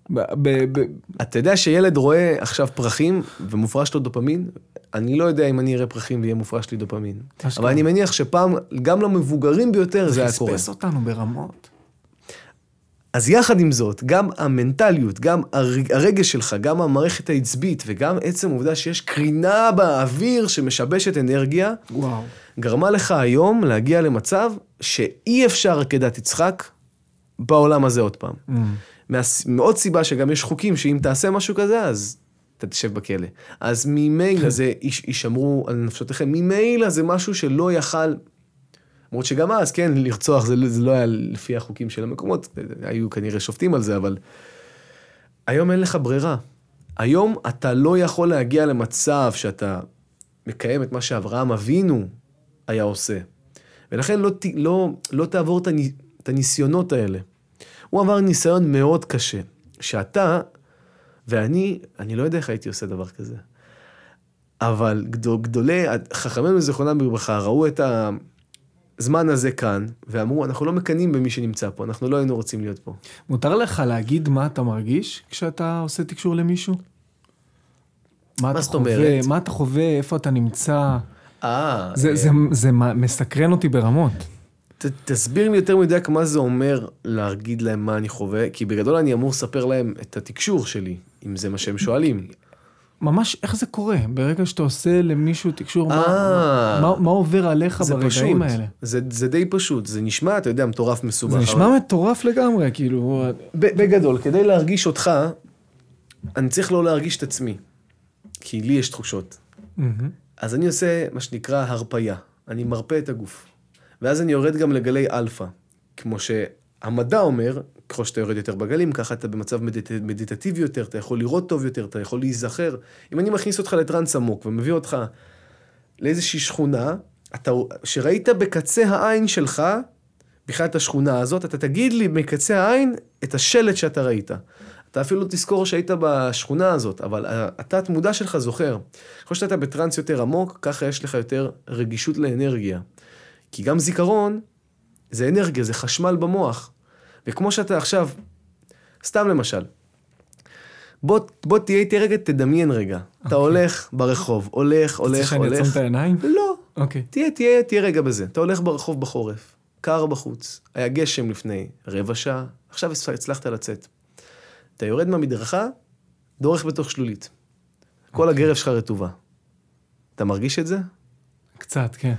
ב- ב- אתה יודע שילד רואה עכשיו פרחים ומופרש לו דופמין? אני לא יודע אם אני אראה פרחים ויהיה מופרש לי דופמין. אשכרה. אבל אני מניח שפעם, גם למבוגרים ביותר זה היה קורה. חספס אותנו ברמות. אז יחד עם זאת, גם המנטליות, גם הר- הרגש שלך, גם המערכת העצבית וגם עצם העובדה שיש קרינה באוויר שמשבשת אנרגיה, וואו. גרמה לך היום להגיע למצב שאי אפשר עקדת יצחק בעולם הזה עוד פעם. Mm. מעוד סיבה שגם יש חוקים שאם תעשה משהו כזה, אז אתה תשב בכלא. אז ממילא זה, יש- יישמרו על נפשותיכם, ממילא זה משהו שלא יכל, למרות שגם אז, כן, לרצוח זה, זה לא היה לפי החוקים של המקומות, היו כנראה שופטים על זה, אבל היום אין לך ברירה. היום אתה לא יכול להגיע למצב שאתה מקיים את מה שאברהם אבינו היה עושה. ולכן לא, לא, לא תעבור את הניסיונות האלה. הוא עבר ניסיון מאוד קשה, שאתה ואני, אני לא יודע איך הייתי עושה דבר כזה. אבל גדול, גדולי, חכמינו זיכרונם לברכה, ראו את הזמן הזה כאן, ואמרו, אנחנו לא מקנאים במי שנמצא פה, אנחנו לא היינו רוצים להיות פה. מותר לך להגיד מה אתה מרגיש כשאתה עושה תקשור למישהו? מה אתה זאת חווה, אומרת? מה אתה חווה, איפה אתה נמצא? אה, זה, זה, זה מה- מסקרן אותי ברמות. ת, תסביר לי יותר מדויק מה זה אומר להגיד להם מה אני חווה, כי בגדול אני אמור לספר להם את התקשור שלי, אם זה מה שהם שואלים. ממש איך זה קורה? ברגע שאתה עושה למישהו תקשור, מה, אה. מה, מה עובר עליך ברגעים פשוט, האלה? זה, זה די פשוט, זה נשמע, אתה יודע, מטורף מסובך. זה אבל- נשמע מטורף לגמרי, כאילו... בגדול, כדי להרגיש אותך, אני צריך לא להרגיש את עצמי, כי לי יש תחושות. מהמם. אז אני עושה מה שנקרא הרפייה, אני מרפה את הגוף. ואז אני יורד גם לגלי אלפא. כמו שהמדע אומר, ככל שאתה יורד יותר בגלים, ככה אתה במצב מדיט... מדיטטיבי יותר, אתה יכול לראות טוב יותר, אתה יכול להיזכר. אם אני מכניס אותך לטראנס עמוק ומביא אותך לאיזושהי שכונה, אתה, שראית בקצה העין שלך, בכלל את השכונה הזאת, אתה תגיד לי מקצה העין את השלט שאתה ראית. אתה אפילו לא תזכור שהיית בשכונה הזאת, אבל התת מודע שלך זוכר. ככל שאתה בטראנס יותר עמוק, ככה יש לך יותר רגישות לאנרגיה. כי גם זיכרון זה אנרגיה, זה חשמל במוח. וכמו שאתה עכשיו, סתם למשל, בוא, בוא תהיה איתי רגע, תדמיין רגע. אתה הולך ברחוב, הולך, רוצה הולך, שאני אעצום הולך. את העיניים? לא, אוקיי. תהיה, תהיה, תהיה רגע בזה. אתה הולך ברחוב בחורף, קר בחוץ, היה גשם לפני רבע שעה, עכשיו הצלחת לצאת. אתה יורד מהמדרכה, דורך בתוך שלולית. כל הגרב שלך רטובה. אתה מרגיש את זה? קצת, כן.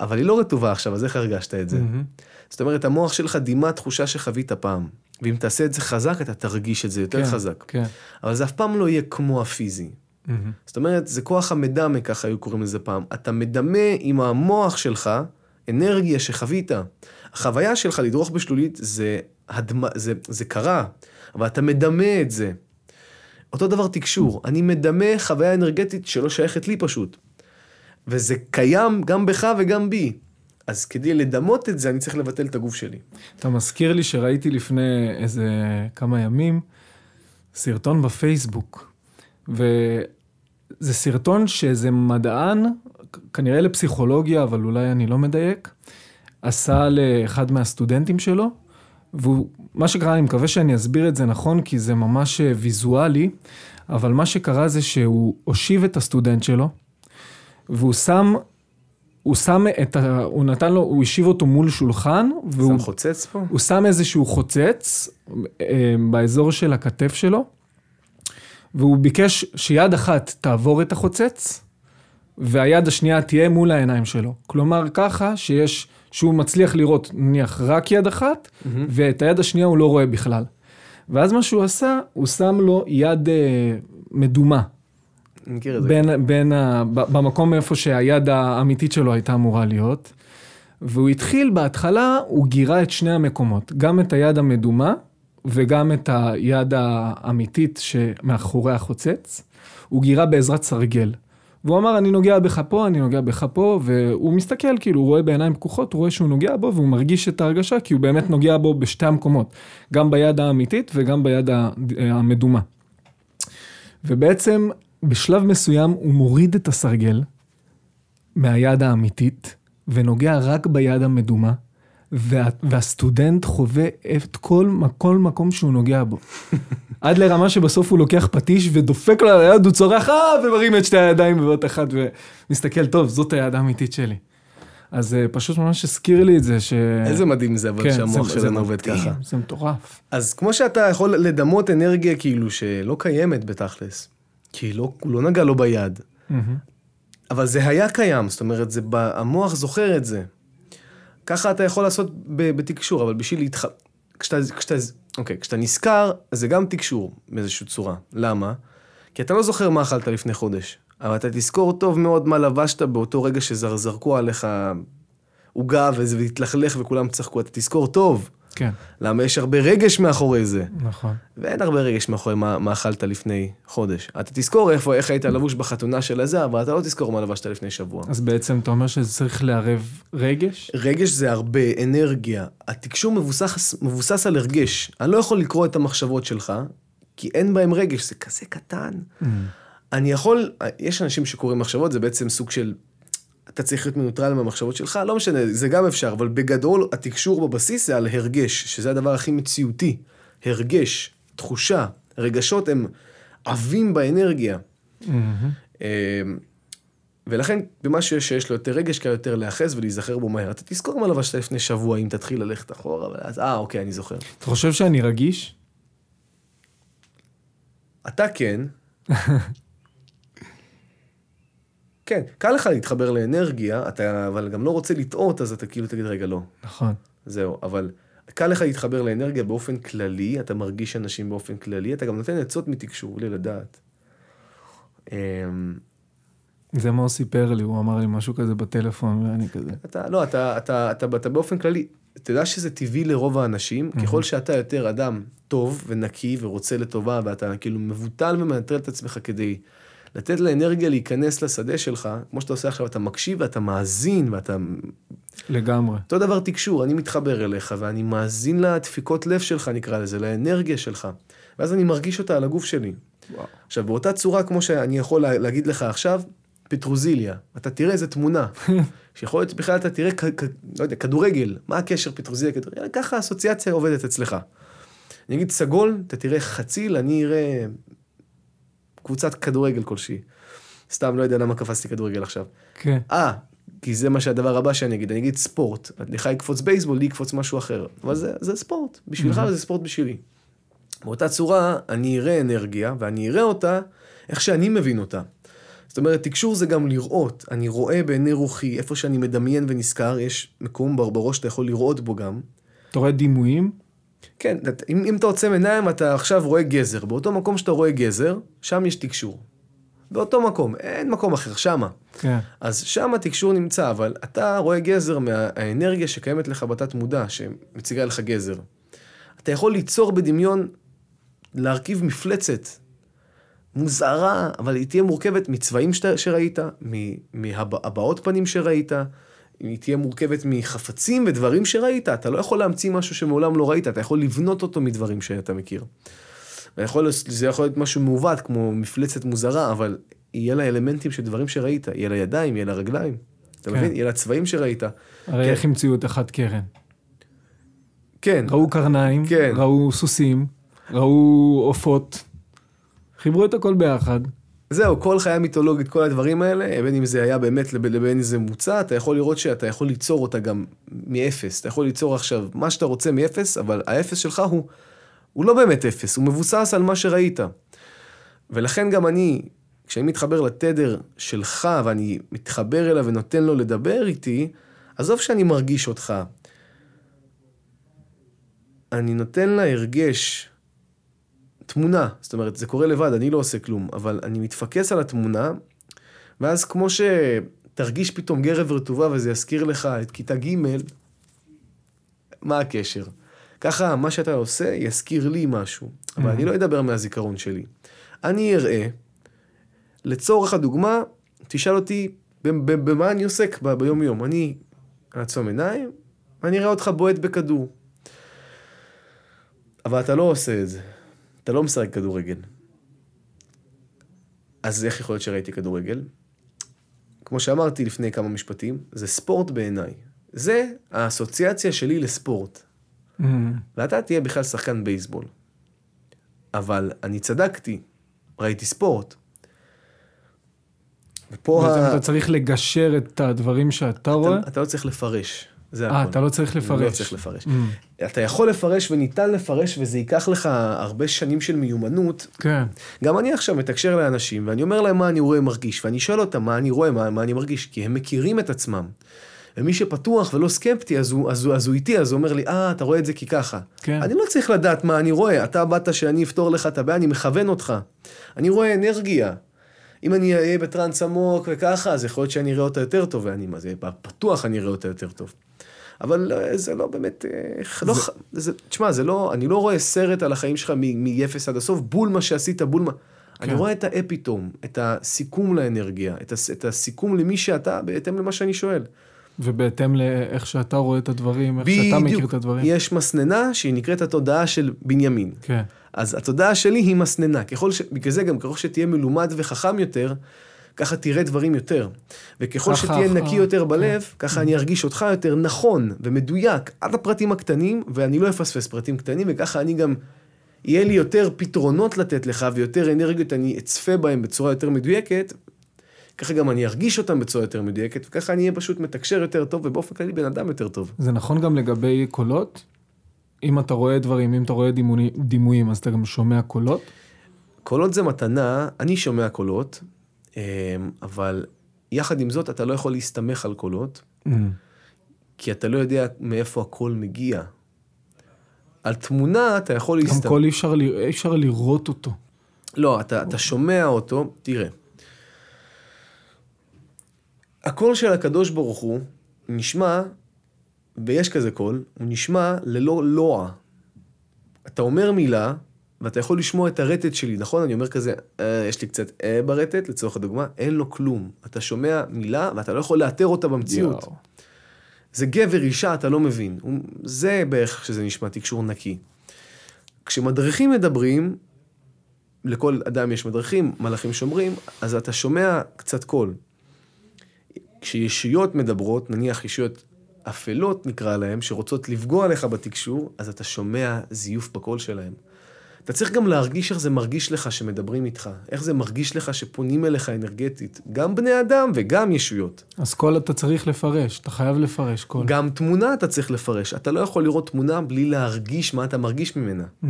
אבל היא לא רטובה עכשיו, אז איך הרגשת את זה? מהמם. זאת אומרת, המוח שלך דימה תחושה שחווית פעם. ואם תעשה את זה חזק, אתה תרגיש את זה יותר כן, חזק. כן. אבל זה אף פעם לא יהיה כמו הפיזי. מהמם. זאת אומרת, זה כוח המדמה, ככה היו קוראים לזה פעם. אתה מדמה עם המוח שלך אנרגיה שחווית. החוויה שלך לדרוך בשלולית זה, הדמה, זה, זה קרה, אבל אתה מדמה את זה. אותו דבר תקשור, אני מדמה חוויה אנרגטית שלא שייכת לי פשוט. וזה קיים גם בך וגם בי. אז כדי לדמות את זה, אני צריך לבטל את הגוף שלי. אתה מזכיר לי שראיתי לפני איזה כמה ימים סרטון בפייסבוק, וזה סרטון שאיזה מדען, כנראה לפסיכולוגיה, אבל אולי אני לא מדייק, עשה לאחד מהסטודנטים שלו, והוא, מה שקרה, אני מקווה שאני אסביר את זה נכון, כי זה ממש אה, ויזואלי, אבל מה שקרה זה שהוא הושיב את הסטודנט שלו, והוא שם, הוא שם את ה... הוא נתן לו, הוא השיב אותו מול שולחן, והוא שם חוצץ פה? הוא שם איזשהו חוצץ אה, באזור של הכתף שלו, והוא ביקש שיד אחת תעבור את החוצץ, והיד השנייה תהיה מול העיניים שלו. כלומר, ככה שיש, שהוא מצליח לראות נניח רק יד אחת, ואת היד השנייה הוא לא רואה בכלל. ואז מה שהוא עשה, הוא שם לו יד אה, מדומה. מכיר את זה. בין, בין ה, במקום איפה שהיד האמיתית שלו הייתה אמורה להיות. והוא התחיל, בהתחלה הוא גירה את שני המקומות, גם את היד המדומה וגם את היד האמיתית שמאחורי החוצץ. הוא גירה בעזרת סרגל. והוא אמר, אני נוגע בך פה, אני נוגע בך פה, והוא מסתכל, כאילו, הוא רואה בעיניים פקוחות, הוא רואה שהוא נוגע בו, והוא מרגיש את ההרגשה, כי הוא באמת נוגע בו בשתי המקומות, גם ביד האמיתית וגם ביד המדומה. ובעצם בשלב מסוים הוא מוריד את הסרגל מהיד האמיתית ונוגע רק ביד המדומה, וה, והסטודנט חווה את כל, כל מקום שהוא נוגע בו. [laughs] עד לרמה שבסוף הוא לוקח פטיש ודופק לו על היד, הוא צורח, אה, ומרים את שתי הידיים בבת אחת ומסתכל, טוב, זאת היד האמיתית שלי. אז אה, פשוט ממש הזכיר לי את זה, ש... איזה מדהים זה, אבל כן, שהמוח שלנו עובד ככה. זה מטורף. אז כמו שאתה יכול לדמות אנרגיה כאילו שלא קיימת בתכלס, כי לא, הוא לא נגע לו ביד, מהמם. אבל זה היה קיים, זאת אומרת, זה, המוח זוכר את זה. ככה אתה יכול לעשות ב- בתקשור, אבל בשביל להתח... כשאתה, כשאתה, אוקיי, כשאתה נזכר, זה גם תקשור באיזושהי צורה. למה? כי אתה לא זוכר מה אכלת לפני חודש, אבל אתה תזכור טוב מאוד מה לבשת באותו רגע שזרקו עליך עוגה וזה והתלכלך וכולם צחקו, אתה תזכור טוב. כן, למה יש הרבה רגש מאחורי זה. נכון. ואין הרבה רגש מאחורי מה, מה אכלת לפני חודש. אתה תזכור איפה, איך היית לבוש בחתונה של הזה, אבל אתה לא תזכור מה לבשת לפני שבוע. אז בעצם אתה אומר שזה צריך לערב רגש? רגש זה הרבה, אנרגיה. התקשור מבוסס, מבוסס על הרגש. אני לא יכול לקרוא את המחשבות שלך, כי אין בהם רגש, זה כזה קטן. אני יכול, יש אנשים שקוראים מחשבות, זה בעצם סוג של, אתה צריך להיות מנוטרל מהמחשבות שלך, לא משנה, זה גם אפשר, אבל בגדול התקשור בבסיס זה על הרגש, שזה הדבר הכי מציאותי. הרגש, תחושה, רגשות הם עבים באנרגיה. אה, ולכן, במשהו שיש לו יותר רגש, קל יותר להיאחז ולהיזכר בו מהר. אתה תזכור מה לבשת לפני שבוע, אם תתחיל ללכת אחורה, ואז, אה, אוקיי, אני זוכר. אתה חושב שאני רגיש? אתה כן. [laughs] כן, קל לך להתחבר לאנרגיה, אתה אבל גם לא רוצה לטעות, אז אתה כאילו תגיד, רגע, לא, נכון. זהו. אבל קל לך להתחבר לאנרגיה באופן כללי, אתה מרגיש אנשים באופן כללי, אתה גם נותן עצות מתקשור, בלי לדעת. אמ, זה מה הוא סיפר לי, הוא אמר לי משהו כזה בטלפון, ואני כזה. אתה, לא, אתה, אתה, אתה, אתה, אתה באופן כללי, אתה יודע שזה טבעי לרוב האנשים, ככל שאתה יותר אדם טוב ונקי ורוצה לטובה, ואתה כאילו מבוטל ומנטרל את עצמך כדי לתת לאנרגיה להיכנס לשדה שלך, כמו שאתה עושה עכשיו, אתה מקשיב ואתה מאזין ואתה... לגמרי. אותו דבר תקשור, אני מתחבר אליך ואני מאזין לדפיקות לב שלך, נקרא לזה, לאנרגיה שלך, ואז אני מרגיש אותה על הגוף שלי. וואו. עכשיו, באותה צורה, כמו שאני יכול לה- להגיד לך עכשיו, פטרוזיליה, אתה תראה איזה תמונה, [laughs] שיכול להיות בכלל אתה תראה, כ- כ- לא יודע, כדורגל, מה הקשר פטרוזיליה, כדורגל, ככה האסוציאציה עובדת אצלך. אני אגיד סגול, אתה תראה חציל, אני אראה קבוצת כדורגל כלשהי. סתם, לא יודע למה קפצתי כדורגל עכשיו. כן. אה, כי זה מה שהדבר הבא שאני אגיד, אני אגיד ספורט. לך יקפוץ בייסבול, לי יקפוץ משהו אחר. אבל זה, זה ספורט, בשבילך וזה ספורט בשבילי. באותה צורה, אני אראה אנרגיה, ואני אראה אותה איך שאני מבין אותה. זאת אומרת, תקשור זה גם לראות. אני רואה בעיני רוחי, איפה שאני מדמיין ונזכר, יש מקום בר- בראש שאתה יכול לראות בו גם. אתה רואה דימויים? כן, אם, אם אתה עוצם עיניים, אתה עכשיו רואה גזר. באותו מקום שאתה רואה גזר, שם יש תקשור. באותו מקום, אין מקום אחר, שמה. כן. אז שם התקשור נמצא, אבל אתה רואה גזר מהאנרגיה שקיימת לך בתת מודע, שמציגה לך גזר. אתה יכול ליצור בדמיון, להרכיב מפלצת מוזרה, אבל היא תהיה מורכבת מצבעים שאתה- שראית, מהבעות פנים שראית, היא תהיה מורכבת מחפצים ודברים שראית. אתה לא יכול להמציא משהו שמעולם לא ראית, אתה יכול לבנות אותו מדברים שאתה מכיר. ויכול, זה יכול להיות משהו מעוות, כמו מפלצת מוזרה, אבל יהיה לה אלמנטים של דברים שראית. יהיה לה ידיים, יהיה לה רגליים. אתה כן. מבין? יהיה לה צבעים שראית. הרי כן. איך המציאו את אחת קרן? כן, ראו קרניים, כן. ראו סוסים, ראו עופות, חיברו את הכל ביחד. זהו, כל חיה מיתולוגית, כל הדברים האלה, בין אם זה היה באמת לבין אם זה מוצע, אתה יכול לראות שאתה יכול ליצור אותה גם מאפס. אתה יכול ליצור עכשיו מה שאתה רוצה מאפס, אבל האפס שלך הוא, הוא לא באמת אפס, הוא מבוסס על מה שראית. ולכן גם אני, כשאני מתחבר לתדר שלך ואני מתחבר אליו ונותן לו לדבר איתי, עזוב שאני מרגיש אותך. אני נותן לה הרגש תמונה, זאת אומרת, זה קורה לבד, אני לא עושה כלום, אבל אני מתפקס על התמונה, ואז כמו שתרגיש פתאום גרב רטובה וזה יזכיר לך את כיתה ג', מה הקשר? ככה, מה שאתה עושה יזכיר לי משהו, אבל אני לא אדבר מהזיכרון שלי. אני אראה, לצורך הדוגמה, תשאל אותי במה אני עוסק ב- ביום-יום. אני אעצום עיניים, ואני אראה אותך בועט בכדור. אבל אתה לא עושה את זה. אתה לא משחק כדורגל. אז איך יכול להיות שראיתי כדורגל? כמו שאמרתי לפני כמה משפטים, זה ספורט בעיניי. זה האסוציאציה שלי לספורט. Mm. ואתה תהיה בכלל שחקן בייסבול. אבל אני צדקתי, ראיתי ספורט. ופה ה... אתה צריך לגשר את הדברים שאתה רואה? אתה, אתה לא צריך לפרש. זה אה. אתה לא צריך לפרש. לא צריך לפרש. Mm. אתה יכול לפרש וניתן לפרש, וזה ייקח לך הרבה שנים של מיומנות. כן. גם אני עכשיו מתקשר לאנשים, ואני אומר להם מה אני רואה מרגיש, ואני שואל אותם מה אני רואה, מה, מה אני מרגיש, כי הם מכירים את עצמם. ומי שפתוח ולא סקפטי, אז הוא, אז, הוא, אז הוא איתי, אז הוא אומר לי, אה, אתה רואה את זה כי ככה. כן. אני לא צריך לדעת מה אני רואה, אתה באת שאני אפתור לך את הבעיה, אני מכוון אותך. אני רואה אנרגיה. אם אני אהיה בטראנס עמוק וככה, אז יכול להיות שאני אראה אותה יותר טוב, ואני, מה זה, פתוח אני אראה אותה יותר טוב. אבל אה, זה לא באמת, אה, לא, ח- זה, תשמע, זה לא, אני לא רואה סרט על החיים שלך מ-0 עד הסוף, בול מה שעשית, בול מה... אני כן. רואה את האפיתום, את הסיכום לאנרגיה, את, הס, את הסיכום למי שאתה, בהתאם למה שאני שואל. ובהתאם לאיך שאתה רואה את הדברים, איך שאתה מכיר את הדברים. יש מסננה שהיא נקראת התודעה של בנימין. כן. אז התודעה שלי היא מסננה. ככל ש... בגלל זה גם ככל שתהיה מלומד וחכם יותר, ככה תראה דברים יותר. וככל שתהיה נקי יותר כן. בלב, ככה אני ארגיש אותך יותר נכון ומדויק עד הפרטים הקטנים, ואני לא אפספס פרטים קטנים, וככה אני גם, יהיה לי יותר פתרונות לתת לך ויותר אנרגיות, אני אצפה בהם בצורה יותר מדויקת, ככה גם אני ארגיש אותם בצורה יותר מדויקת, וככה אני אהיה פשוט מתקשר יותר טוב, ובאופן כללי בן אדם יותר טוב. זה נכון גם לגבי קולות? אם אתה רואה דברים, אם אתה רואה דימוני- דימויים, אז אתה גם שומע קולות? קולות זה מתנה, אני שומע קולות, אבל יחד עם זאת אתה לא יכול להסתמך על קולות, Mm. כי אתה לא יודע מאיפה הקול מגיע. על תמונה אתה יכול גם להסתמך. קול אי אפשר ל- אי אפשר לראות אותו. לא, אתה, אתה שומע אותו, תראה. הקול של הקדוש ברוך הוא נשמע, ויש כזה קול, הוא נשמע ללא לוע. אתה אומר מילה, ואתה יכול לשמוע את הרטט שלי, נכון? אני אומר כזה, אה, יש לי קצת אה ברטט, לצורך הדוגמה, אין לו כלום. אתה שומע מילה, ואתה לא יכול לאתר אותה במציאות. יואו. זה גבר, אישה, אתה לא מבין. זה בערך שזה נשמע תקשור נקי. כשמדריכים מדברים, לכל אדם יש מדריכים, מלאכים שומרים, אז אתה שומע קצת קול. כשישויות מדברות, נניח ישויות אפלות נקרא להן, שרוצות לפגוע לך בתקשור, אז אתה שומע זיוף בקול שלהם. אתה צריך גם להרגיש איך זה מרגיש לך שמדברים איתך, איך זה מרגיש לך שפונים אליך אנרגטית, גם בני אדם וגם ישויות. אז קול אתה צריך לפרש, אתה חייב לפרש קול. גם תמונה אתה צריך לפרש, אתה לא יכול לראות תמונה בלי להרגיש מה אתה מרגיש ממנה. ממ.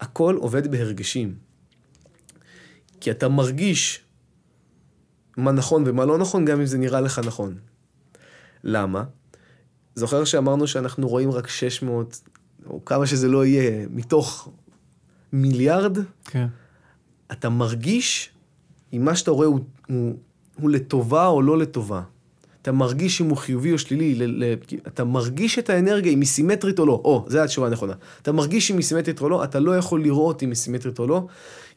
הכל עובד בהרגשים. כי אתה מרגיש מה נכון ומה לא נכון, גם אם זה נראה לך נכון. למה? זוכר שאמרנו שאנחנו רואים רק 600, או כמה שזה לא יהיה, מתוך מיליארד? כן. אתה מרגיש אם מה שאתה רואה הוא, הוא, הוא לטובה או לא לטובה. אתה מרגיש אם הוא חיובי או שלילי, ל, ל, אתה מרגיש את האנרגיה אם היא סימטרית או לא. או, זו התשובה הנכונה. אתה מרגיש אם היא סימטרית או לא, אתה לא יכול לראות אם היא סימטרית או לא,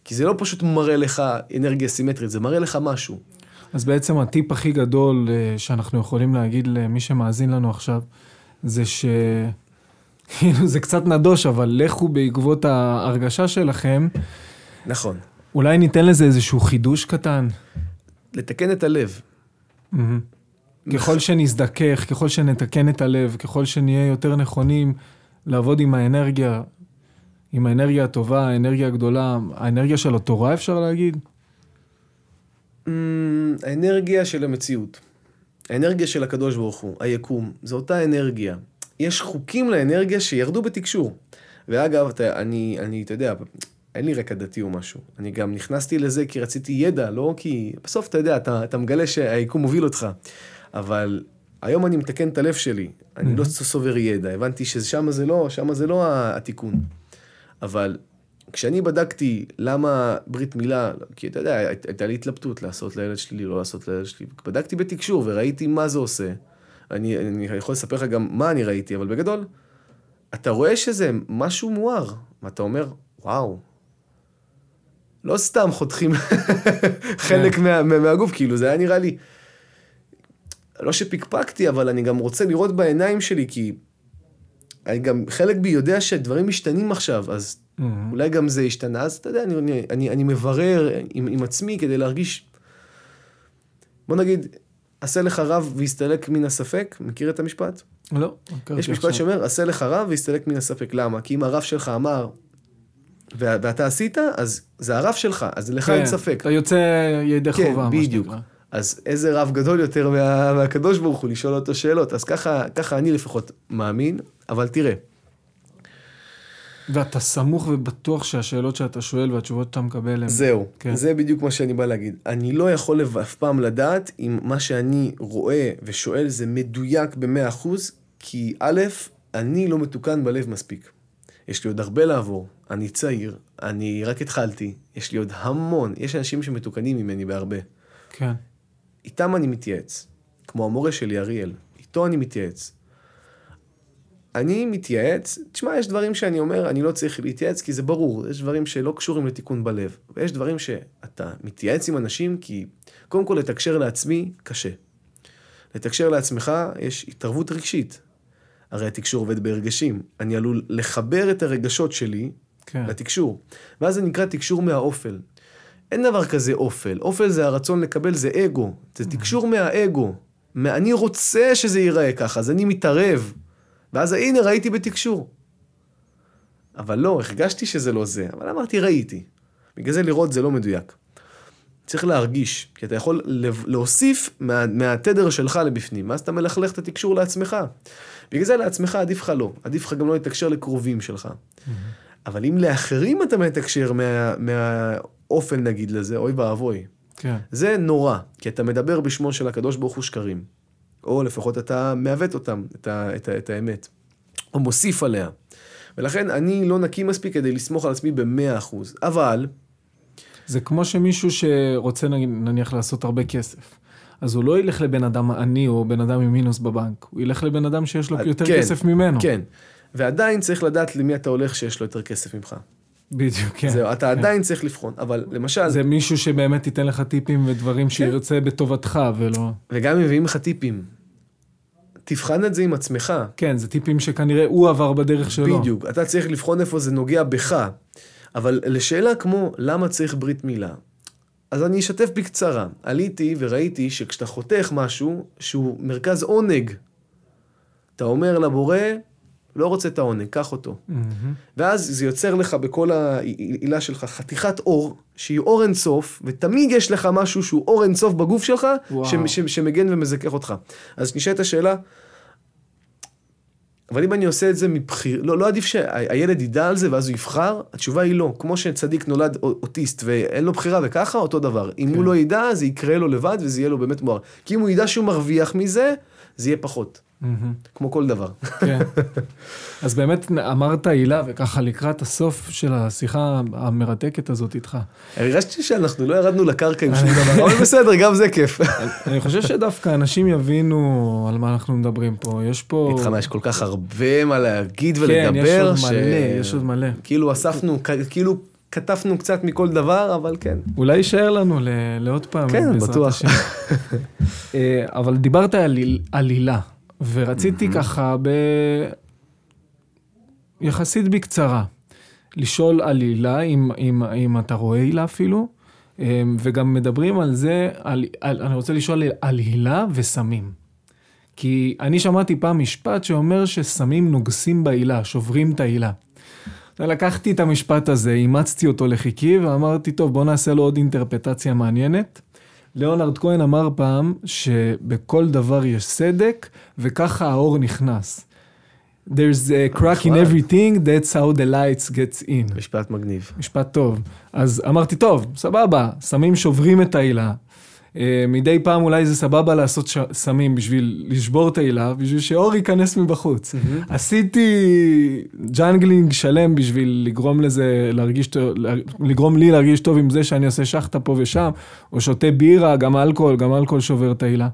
כי זה לא פשוט מראה לך אנרגיה סימטרית, זה מראה לך משהו. אז בעצם הטיפ הכי גדול אה, שאנחנו יכולים להגיד למי שמאזין לנו עכשיו, זה ש... כאילו זה קצת נדוש, אבל לכו בעקבות ההרגשה שלכם, נכון. אולי ניתן לזה איזשהו חידוש קטן. לתקן את הלב. מהמם. ככל שנזדכך, ככל שנתקן את הלב, ככל שנהיה יותר נכונים לעבוד עם האנרגיה, עם האנרגיה הטובה, האנרגיה הגדולה, האנרגיה של התורה אפשר להגיד? האנרגיה של המציאות. האנרגיה של הקדוש ברוך הוא, היקום, זו אותה אנרגיה. יש חוקים לאנרגיה שירדו בתקשור. ואגב, אתה, אני, אני, אתה יודע, אין לי רקע דתי או משהו. אני גם נכנסתי לזה כי רציתי ידע, לא כי... בסוף, אתה יודע, אתה, אתה מגלה שהיקום מוביל אותך. אבל היום אני מתקן את הלב שלי. אני לא סובר ידע. הבנתי ששם זה לא, שם זה לא התיקון. אבל כשאני בדקתי למה ברית מילה, כי אתה יודע, הי- הייתה לי התלבטות לעשות לילד שלי, לא לעשות לילד שלי, בדקתי בתקשור וראיתי מה זה עושה. אני, אני יכול לספר לך גם מה אני ראיתי, אבל בגדול, אתה רואה שזה משהו מואר, ואתה אומר, וואו, לא סתם חותכים [laughs] חלק מה, מה, מהגוף, כאילו, זה היה נראה לי, לא שפקפקתי, אבל אני גם רוצה לראות בעיניים שלי, כי אני גם, חלק בי יודע שדברים משתנים עכשיו, אז מהמם. אולי גם זה השתנה, אז אתה יודע, אני, אני, אני, אני מברר עם, עם עצמי כדי להרגיש, בוא נגיד, עשה לך רב והסתלק מן הספק, מכיר את המשפט? לא, יש משפט עכשיו. שאומר, עשה לך רב והסתלק מן הספק. למה? כי אם הרב שלך אמר, ואתה עשית, אז זה הרב שלך, אז לך אין כן, ספק. אתה יוצא ידי כן, חובה, מה בדיוק. שנקרא. אז איזה רב גדול יותר מה, מהקדוש ברוך הוא לשאול אותו שאלות. אז ככה, ככה אני לפחות מאמין, אבל תראה, ואתה סמוך ובטוח שהשאלות שאתה שואל והתשובות שאתה מקבל הן... זהו, כן. זה בדיוק מה שאני בא להגיד. אני לא יכול אף פעם לדעת אם מה שאני רואה ושואל זה מדויק ב-100%, כי א', אני לא מתוקן בלב מספיק. יש לי עוד הרבה לעבור, אני צעיר, אני רק התחלתי, יש לי עוד המון, יש אנשים שמתוקנים ממני בהרבה. כן. איתם אני מתייעץ, כמו המורה שלי, אריאל, איתו אני מתייעץ. אני מתייעץ, תשמע, יש דברים שאני אומר, אני לא צריך להתייעץ, כי זה ברור, יש דברים שלא קשורים לתיקון בלב. ויש דברים שאתה מתייעץ עם אנשים, כי קודם כל לתקשר לעצמי, קשה. לתקשר לעצמך, יש התערבות רגשית. הרי התקשור עובד ברגשים. אני עלול לחבר את הרגשות שלי כן. לתקשור. ואז זה נקרא תקשור מהאופל. אין דבר כזה אופל. אופל זה הרצון לקבל, זה אגו. זה תקשור מהאגו. מה- אני רוצה שזה ייראה ככה, אז אני מתערב. ואז הנה, ראיתי בתקשור. אבל לא, הרגשתי שזה לא זה, אבל אמרתי, ראיתי. בגלל זה לראות זה לא מדויק. צריך להרגיש, כי אתה יכול להוסיף מה, מהתדר שלך לבפנים, ואז אתה מלכלך את התקשור לעצמך. בגלל זה לעצמך עדיף לך לא, עדיף לך גם לא לתקשר לקרובים שלך. אבל אם לאחרים אתה מתקשר מה, מהאופן נגיד לזה, אוי ואבוי. כן. זה נורא, כי אתה מדבר בשמו של הקדוש ברוך הוא שקרים. או לפחות אתה מעוות אותם, את, ה, את, ה, את האמת. או מוסיף עליה. ולכן אני לא נקי מספיק כדי לסמוך על עצמי במאה אחוז. אבל, זה כמו שמישהו שרוצה נניח לעשות הרבה כסף. אז הוא לא ילך לבן אדם עני או בן אדם עם מינוס בבנק, הוא ילך לבן אדם שיש לו יותר כן, כסף ממנו. כן. ועדיין צריך לדעת למי אתה הולך שיש לו יותר כסף ממך. בדיוק, כן. זהו, אתה כן. עדיין צריך לבחון. אבל למשל, זה מישהו שבאמת ייתן לך טיפים ודברים כן. שירצה בטובתך ולא... וגם מביאים לך טיפים, תבחן את זה עם עצמך. כן, זה טיפים שכנראה הוא עבר בדרך שלו. בדיוק, אתה צריך לבחון איפה זה נוגע בך. אבל לשאלה כמו למה צריך ברית מילה, אז אני אשתף בקצרה. עליתי וראיתי שכשאתה חותך משהו שהוא מרכז עונג, אתה אומר לבורא, לא רוצה את העונג, קח אותו. מהמם. ואז זה יוצר לך בכל העילה שלך חתיכת אור, שהיא אור אינסוף, ותמיד יש לך משהו שהוא אור אינסוף בגוף שלך. ש- ש- שמגן ומזכך אותך. אז נשאלת השאלה, אבל אם אני עושה את זה מבחיר, לא, לא עדיף שהילד ידע על זה ואז הוא יבחר? התשובה היא לא. כמו שצדיק נולד אוטיסט ואין לו בחירה וככה, אותו דבר. אם כן. הוא לא ידע, זה יקרה לו לבד וזה יהיה לו באמת מואר. כי אם הוא ידע שהוא מרוויח מזה, זה יהיה פחות. כמו כל דבר. כן. אז באמת אמרת הילה, וככה לקראת הסוף של השיחה המרתקת הזאת איתך. הרגשתי שאנחנו לא ירדנו לקרקע עם שום דבר, אבל בסדר, גם זה כיף. אני חושב שדווקא אנשים יבינו על מה אנחנו מדברים פה. יש פה... איתך יש כל כך הרבה מה להגיד כן, ולדבר, יש עוד מלא, יש עוד מלא. כאילו אספנו, כאילו כתפנו קצת מכל דבר, אבל כן. אולי יישאר לנו ל- לעוד פעם. כן, בטוח. [laughs] אה, אבל דיברת על היל- על הילה, ורציתי ככה ב... יחסית בקצרה, לשאול על הילה, אם, אם, אם אתה רואה הילה אפילו, אה, וגם מדברים על זה, על, על, אני רוצה לשאול על הילה וסמים. כי אני שמעתי פעם משפט שאומר שסמים נוגסים בהילה, שוברים את ההילה. לקחתי את המשפט הזה, אימצתי אותו לחיקי ואמרתי, טוב, בוא נעשה לו עוד אינטרפטציה מעניינת. ליאונרד כהן אמר פעם שבכל דבר יש סדק, וככה האור נכנס. There's a crack in נחמד. everything, that's how the lights gets in. משפט מגניב. משפט טוב. אז אמרתי, טוב, סבבה, סמים שוברים את ההילה. אה, מדי פעם אולי זה סבבה לעשות ש... סמים בשביל לשבור את ההילה, בשביל שאור ייכנס מבחוץ. עשיתי juggling שלם בשביל לגרום לזה, להרגיש לגרום לי להרגיש טוב עם זה שאני עושה שחטה פה ושם, או שותה בירה, גם אלכוהול, גם אלכוהול שובר את ההילה.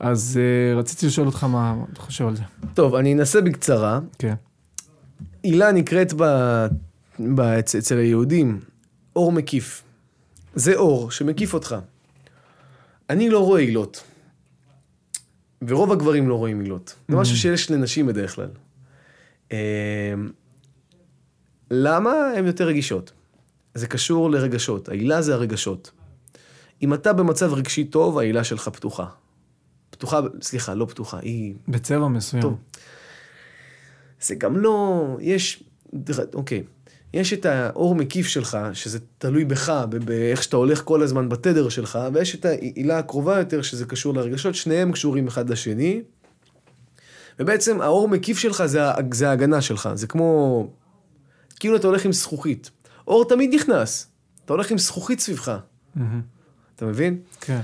אז אה, רציתי לשאול אותך מה אתה חושב על זה. טוב, אני אנסה בקצרה. כן. הילה נקראת ב... ב... אצ- אצל היהודים אור מקיף. זה אור שמקיף אותך. אני לא רואה הילות. ורוב הגברים לא רואים הילות. זה משהו שיש לנשים בדרך כלל. אמ, למה הן יותר רגישות? זה קשור לרגשות. העילה זה הרגשות. אם אתה במצב רגשי טוב, העילה שלך פתוחה. פתוחה, סליחה, לא פתוחה, היא... בצבע מסוים. טוב. זה גם לא, יש, אוקיי, יש את האור מקיף שלך, שזה תלוי בך, באיך שאתה הולך כל הזמן בתדר שלך, ויש את העילה הקרובה יותר, שזה קשור לרגשות, שניהם קשורים אחד לשני. ובעצם האור מקיף שלך זה, זה ההגנה שלך, זה כמו, כאילו אתה הולך עם זכוכית. אור תמיד נכנס, אתה הולך עם זכוכית סביבך, מהמם. אתה מבין? כן.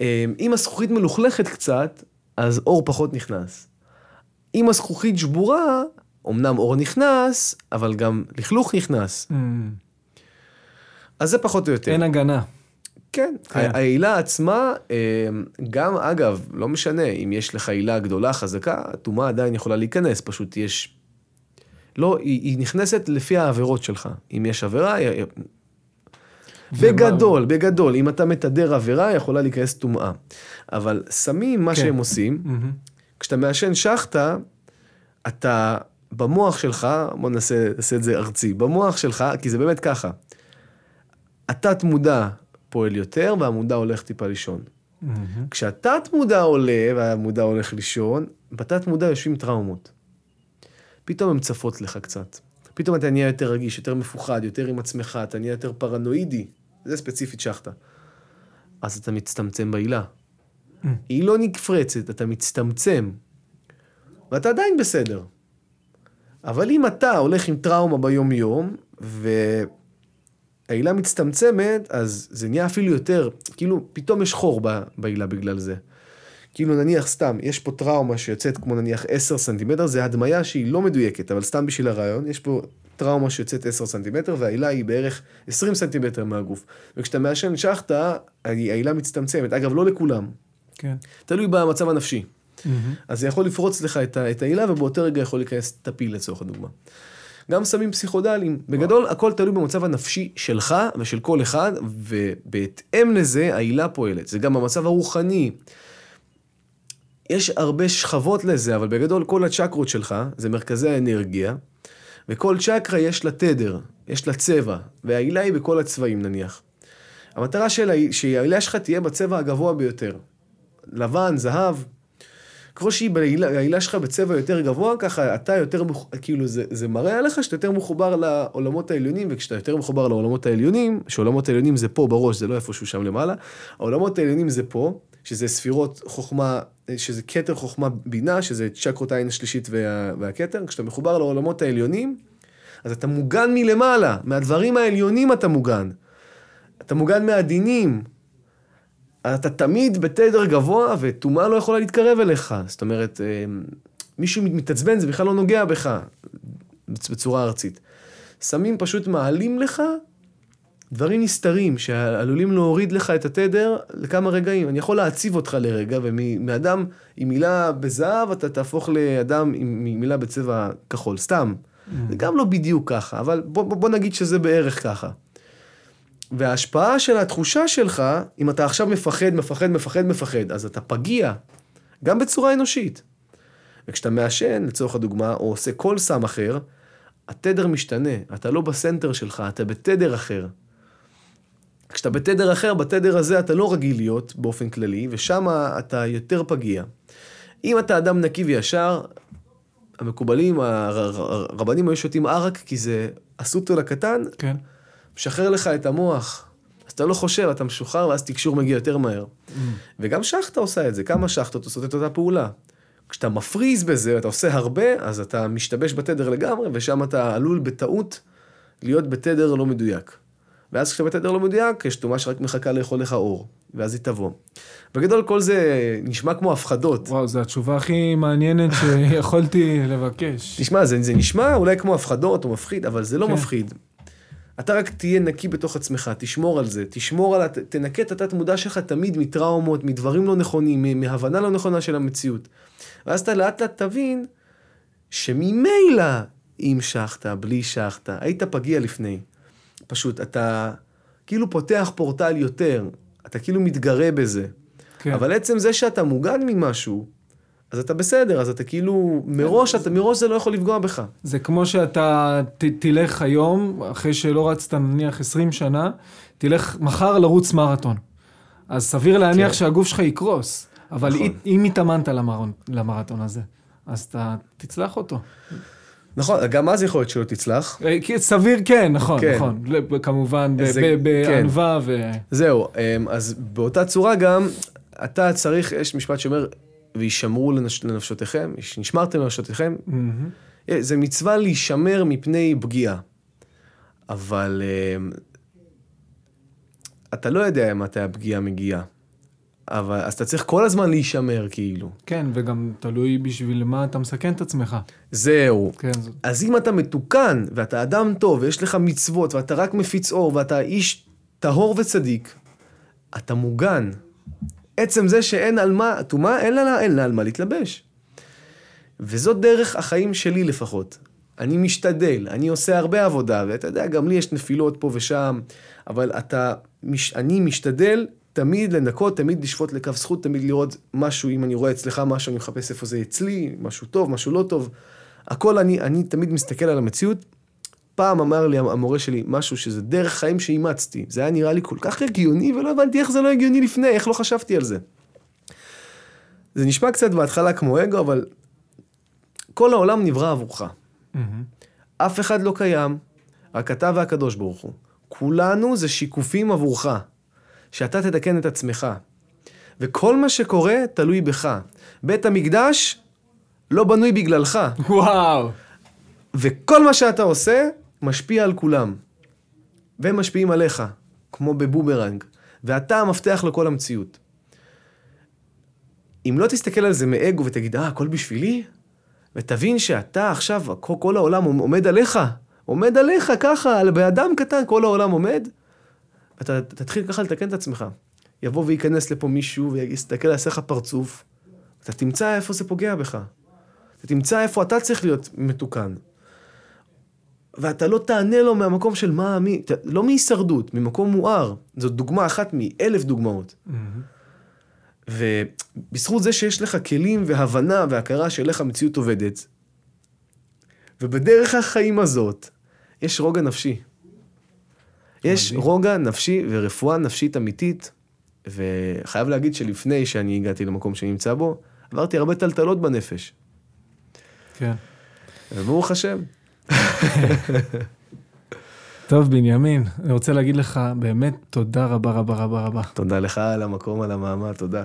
אמ, אם הזכוכית מלוכלכת קצת, אז אור פחות נכנס. אם הזכוכית שבורה, אמנם אור נכנס, אבל גם לכלוך נכנס. מהמם. אז זה פחות או יותר. אין הגנה. כן. כן. העילה עצמה, אמ, גם אגב, לא משנה, אם יש לך עילה גדולה, חזקה, הטומאה עדיין יכולה להיכנס, פשוט יש... לא, היא, היא נכנסת לפי העבירות שלך. אם יש עבירה, היא- בגדול, בגדול, אם אתה מתדר עבירה, יכולה להיכנס טומאה. אבל סמים, מה כן. שהם עושים, מהמם. כשאתה מעשן שחטה, אתה במוח שלך, בוא נעשה, נעשה את זה ארצי, במוח שלך, כי זה באמת ככה, התת מודע פועל יותר והמודע הולך טיפה לישון. מהמם. כשהתת מודע עולה והמודע הולך לישון, בתת מודע יושבים טראומות. פתאום הן צפות לך קצת. פתאום אתה נהיה יותר רגיש, יותר מפוחד, יותר עם עצמך, אתה נהיה יותר פרנואידי. זה ספציפית שחטה. אז אתה מצטמצם בעילה. Mm. היא לא נפרצת, אתה מצטמצם. ואתה עדיין בסדר. אבל אם אתה הולך עם טראומה ביום-יום, והעילה מצטמצמת, אז זה נהיה אפילו יותר, כאילו, פתאום יש חור בעילה בגלל זה. כאילו נניח סתם, יש פה טראומה שיוצאת כמו נניח 10 סנטימטר, זה הדמיה שהיא לא מדויקת, אבל סתם בשביל הרעיון, יש פה טראומה שיוצאת 10 סנטימטר, והעילה היא בערך 20 סנטימטר מהגוף. וכשאתה מעשן שחטה, העילה מצטמצמת. אגב, לא לכולם, כן. תלוי במצב הנפשי. מהמם. אז זה יכול לפרוץ לך את, את העילה, ובאותו רגע יכול להיכנס טפיל לצורך הדוגמה. גם סמים פסיכודליים. בגדול, הכל תלוי במצב הנפשי שלך ושל כל אחד, ובהתאם לזה העילה פועלת. זה גם המצב הרוחני. יש הרבה שכבות לזה, אבל בגדול כל הצ'קרות שלך זה מרכזי האנרגיה, וכל צ'קרה יש לה תדר, יש לה צבע, והעילה היא בכל הצבעים נניח. המטרה היא שהעילה שלך תהיה בצבע הגבוה ביותר. לבן, זהב. ככל שהיא בעילה, שלך בצבע יותר גבוה, ככה אתה יותר, כאילו זה, זה מראה עליך שאתה יותר מחובר לעולמות העליונים, וכשאתה יותר מחובר לעולמות העליונים, שעולמות העליונים זה פה בראש, זה לא איפשהו שם למעלה, העולמות העליונים זה פה, שזה ספירות חוכמה, שזה כתר חוכמה בינה, שזה צ'קרות העין השלישית וה, והכתר, כשאתה מחובר לעולמות העליונים, אז אתה מוגן מלמעלה, מהדברים העליונים אתה מוגן. אתה מוגן מהדינים, אתה תמיד בתדר גבוה, וטומאה לא יכולה להתקרב אליך. זאת אומרת, אה, מישהו מתעצבן, זה בכלל לא נוגע בך, בצורה ארצית. סמים פשוט מעלים לך דברים נסתרים, שעלולים להוריד לך את התדר לכמה רגעים. אני יכול להציב אותך לרגע, ומאדם עם מילה בזהב, אתה תהפוך לאדם עם מילה בצבע כחול, סתם. זה גם לא בדיוק ככה, אבל בוא, בוא נגיד שזה בערך ככה. וההשפעה של התחושה שלך, אם אתה עכשיו מפחד, מפחד, מפחד, מפחד, אז אתה פגיע, גם בצורה אנושית. וכשאתה מעשן, לצורך הדוגמה, או עושה כל סם אחר, התדר משתנה, אתה לא בסנטר שלך, אתה בתדר אחר. כשאתה בתדר אחר, בתדר הזה אתה לא רגיל להיות באופן כללי, ושם אתה יותר פגיע. אם אתה אדם נקי וישר, המקובלים, הר- הר- הרבנים היו שותים ערק כי זה הסוטול הקטן, כן. משחרר לך את המוח. אז אתה לא חושב, אתה משוחרר, ואז תקשור מגיע יותר מהר. וגם שחטה עושה את זה, כמה שחטות עושות את אותה פעולה. כשאתה מפריז בזה, ואתה עושה הרבה, אז אתה משתבש בתדר לגמרי, ושם אתה עלול בטעות להיות בתדר לא מדויק. ואז כשאתה בתדר לא מדויק, יש טומאה שרק מחכה לאכול לך אור, ואז היא תבוא. בגדול כל זה נשמע כמו הפחדות. וואו, זו התשובה הכי מעניינת [laughs] שיכולתי לבקש. תשמע, זה, זה נשמע אולי כמו הפחדות או מפחיד, אבל זה לא כן. מפחיד. אתה רק תהיה נקי בתוך עצמך, תשמור על זה, תשמור על, תנקה את התת מודע שלך תמיד מטראומות, מדברים לא נכונים, מהבנה לא נכונה של המציאות. ואז אתה לאט לאט תבין שממילא אם שחת, בלי שחת, היית פגיע לפני. פשוט אתה כאילו פותח פורטל יותר, אתה כאילו מתגרה בזה. כן. אבל עצם זה שאתה מוגן ממשהו, אז אתה בסדר, אז אתה כאילו, מראש, אתה, מראש זה לא יכול לפגוע בך. זה כמו שאתה ת, תלך היום, אחרי שלא רצת נניח 20 שנה, תלך מחר לרוץ מרתון. אז סביר להניח כן. שהגוף שלך יקרוס. אבל נכון. אם התאמנת למרון, למרתון הזה, אז אתה תצלח אותו. נכון, גם אז יכול להיות שלא תצלח. אה, סביר כן, נכון, כן. נכון. כמובן, ב- זה- ב- כן. בענווה ו... זהו, אמ, אז באותה צורה גם, אתה צריך, יש משפט שאומר, וישמרו לנש, לנפשותיכם, נשמרתם לנפשותיכם. אה, זה מצווה להישמר מפני פגיעה. אבל אמ, אתה לא יודע מתי הפגיעה מגיעה. אבל, אז אתה צריך כל הזמן להישמר, כאילו. כן, וגם תלוי בשביל מה אתה מסכן את עצמך. זהו. כן, זאת... אז אם אתה מתוקן, ואתה אדם טוב, ויש לך מצוות, ואתה רק מפיץ אור, ואתה איש טהור וצדיק, אתה מוגן. עצם זה שאין על מה, טומאה, אין לה, אין לה על מה להתלבש. וזאת דרך החיים שלי לפחות. אני משתדל, אני עושה הרבה עבודה, ואתה יודע, גם לי יש נפילות פה ושם, אבל אתה, מש, אני משתדל תמיד לנקות, תמיד לשפוט לקו זכות, תמיד לראות משהו, אם אני רואה אצלך משהו, אני מחפש איפה זה אצלי, משהו טוב, משהו לא טוב. הכל, אני, אני תמיד מסתכל על המציאות. פעם אמר לי המורה שלי משהו שזה דרך חיים שאימצתי. זה היה נראה לי כל כך הגיוני, ולא הבנתי איך זה לא הגיוני לפני, איך לא חשבתי על זה. זה נשמע קצת בהתחלה כמו אגו, אבל כל העולם נברא עבורך. מהמם. אף אחד לא קיים, רק אתה והקדוש ברוך הוא. כולנו זה שיקופים עבורך, שאתה תתקן את עצמך. וכל מה שקורה תלוי בך. בית המקדש לא בנוי בגללך, וואו. וכל מה שאתה עושה משפיע על כולם. והם משפיעים עליך, כמו בבומרנג. ואתה המפתח לכל המציאות. אם לא תסתכל על זה מאגו ותגיד, אה, הכל בשבילי, ותבין שאתה עכשיו, כל העולם עומד עליך, עומד עליך ככה, על באדם קטן כל העולם עומד, אתה תתחיל ככה לתקן את עצמך. יבוא וייכנס לפה מישהו ויסתכל, יעשה לך פרצוף, אתה תמצא איפה זה פוגע בך. אתה תמצא איפה אתה צריך להיות מתוקן. ואתה לא תענה לו מהמקום של מה, מי, ת- לא מהישרדות, ממקום מואר. זאת דוגמה אחת מאלף דוגמאות. מהמם. ובזכות זה שיש לך כלים והבנה והכרה של איך המציאות עובדת, ובדרך החיים הזאת, יש רוגע נפשי. יש מדהים. רוגע נפשי ורפואה נפשית אמיתית, וחייב להגיד שלפני שאני הגעתי למקום שאני נמצא בו, עברתי הרבה טלטלות בנפש. כן. וברוך השם. טוב, בנימין, אני רוצה להגיד לך באמת תודה רבה רבה רבה רבה. תודה לך על המקום, על המעמד, תודה.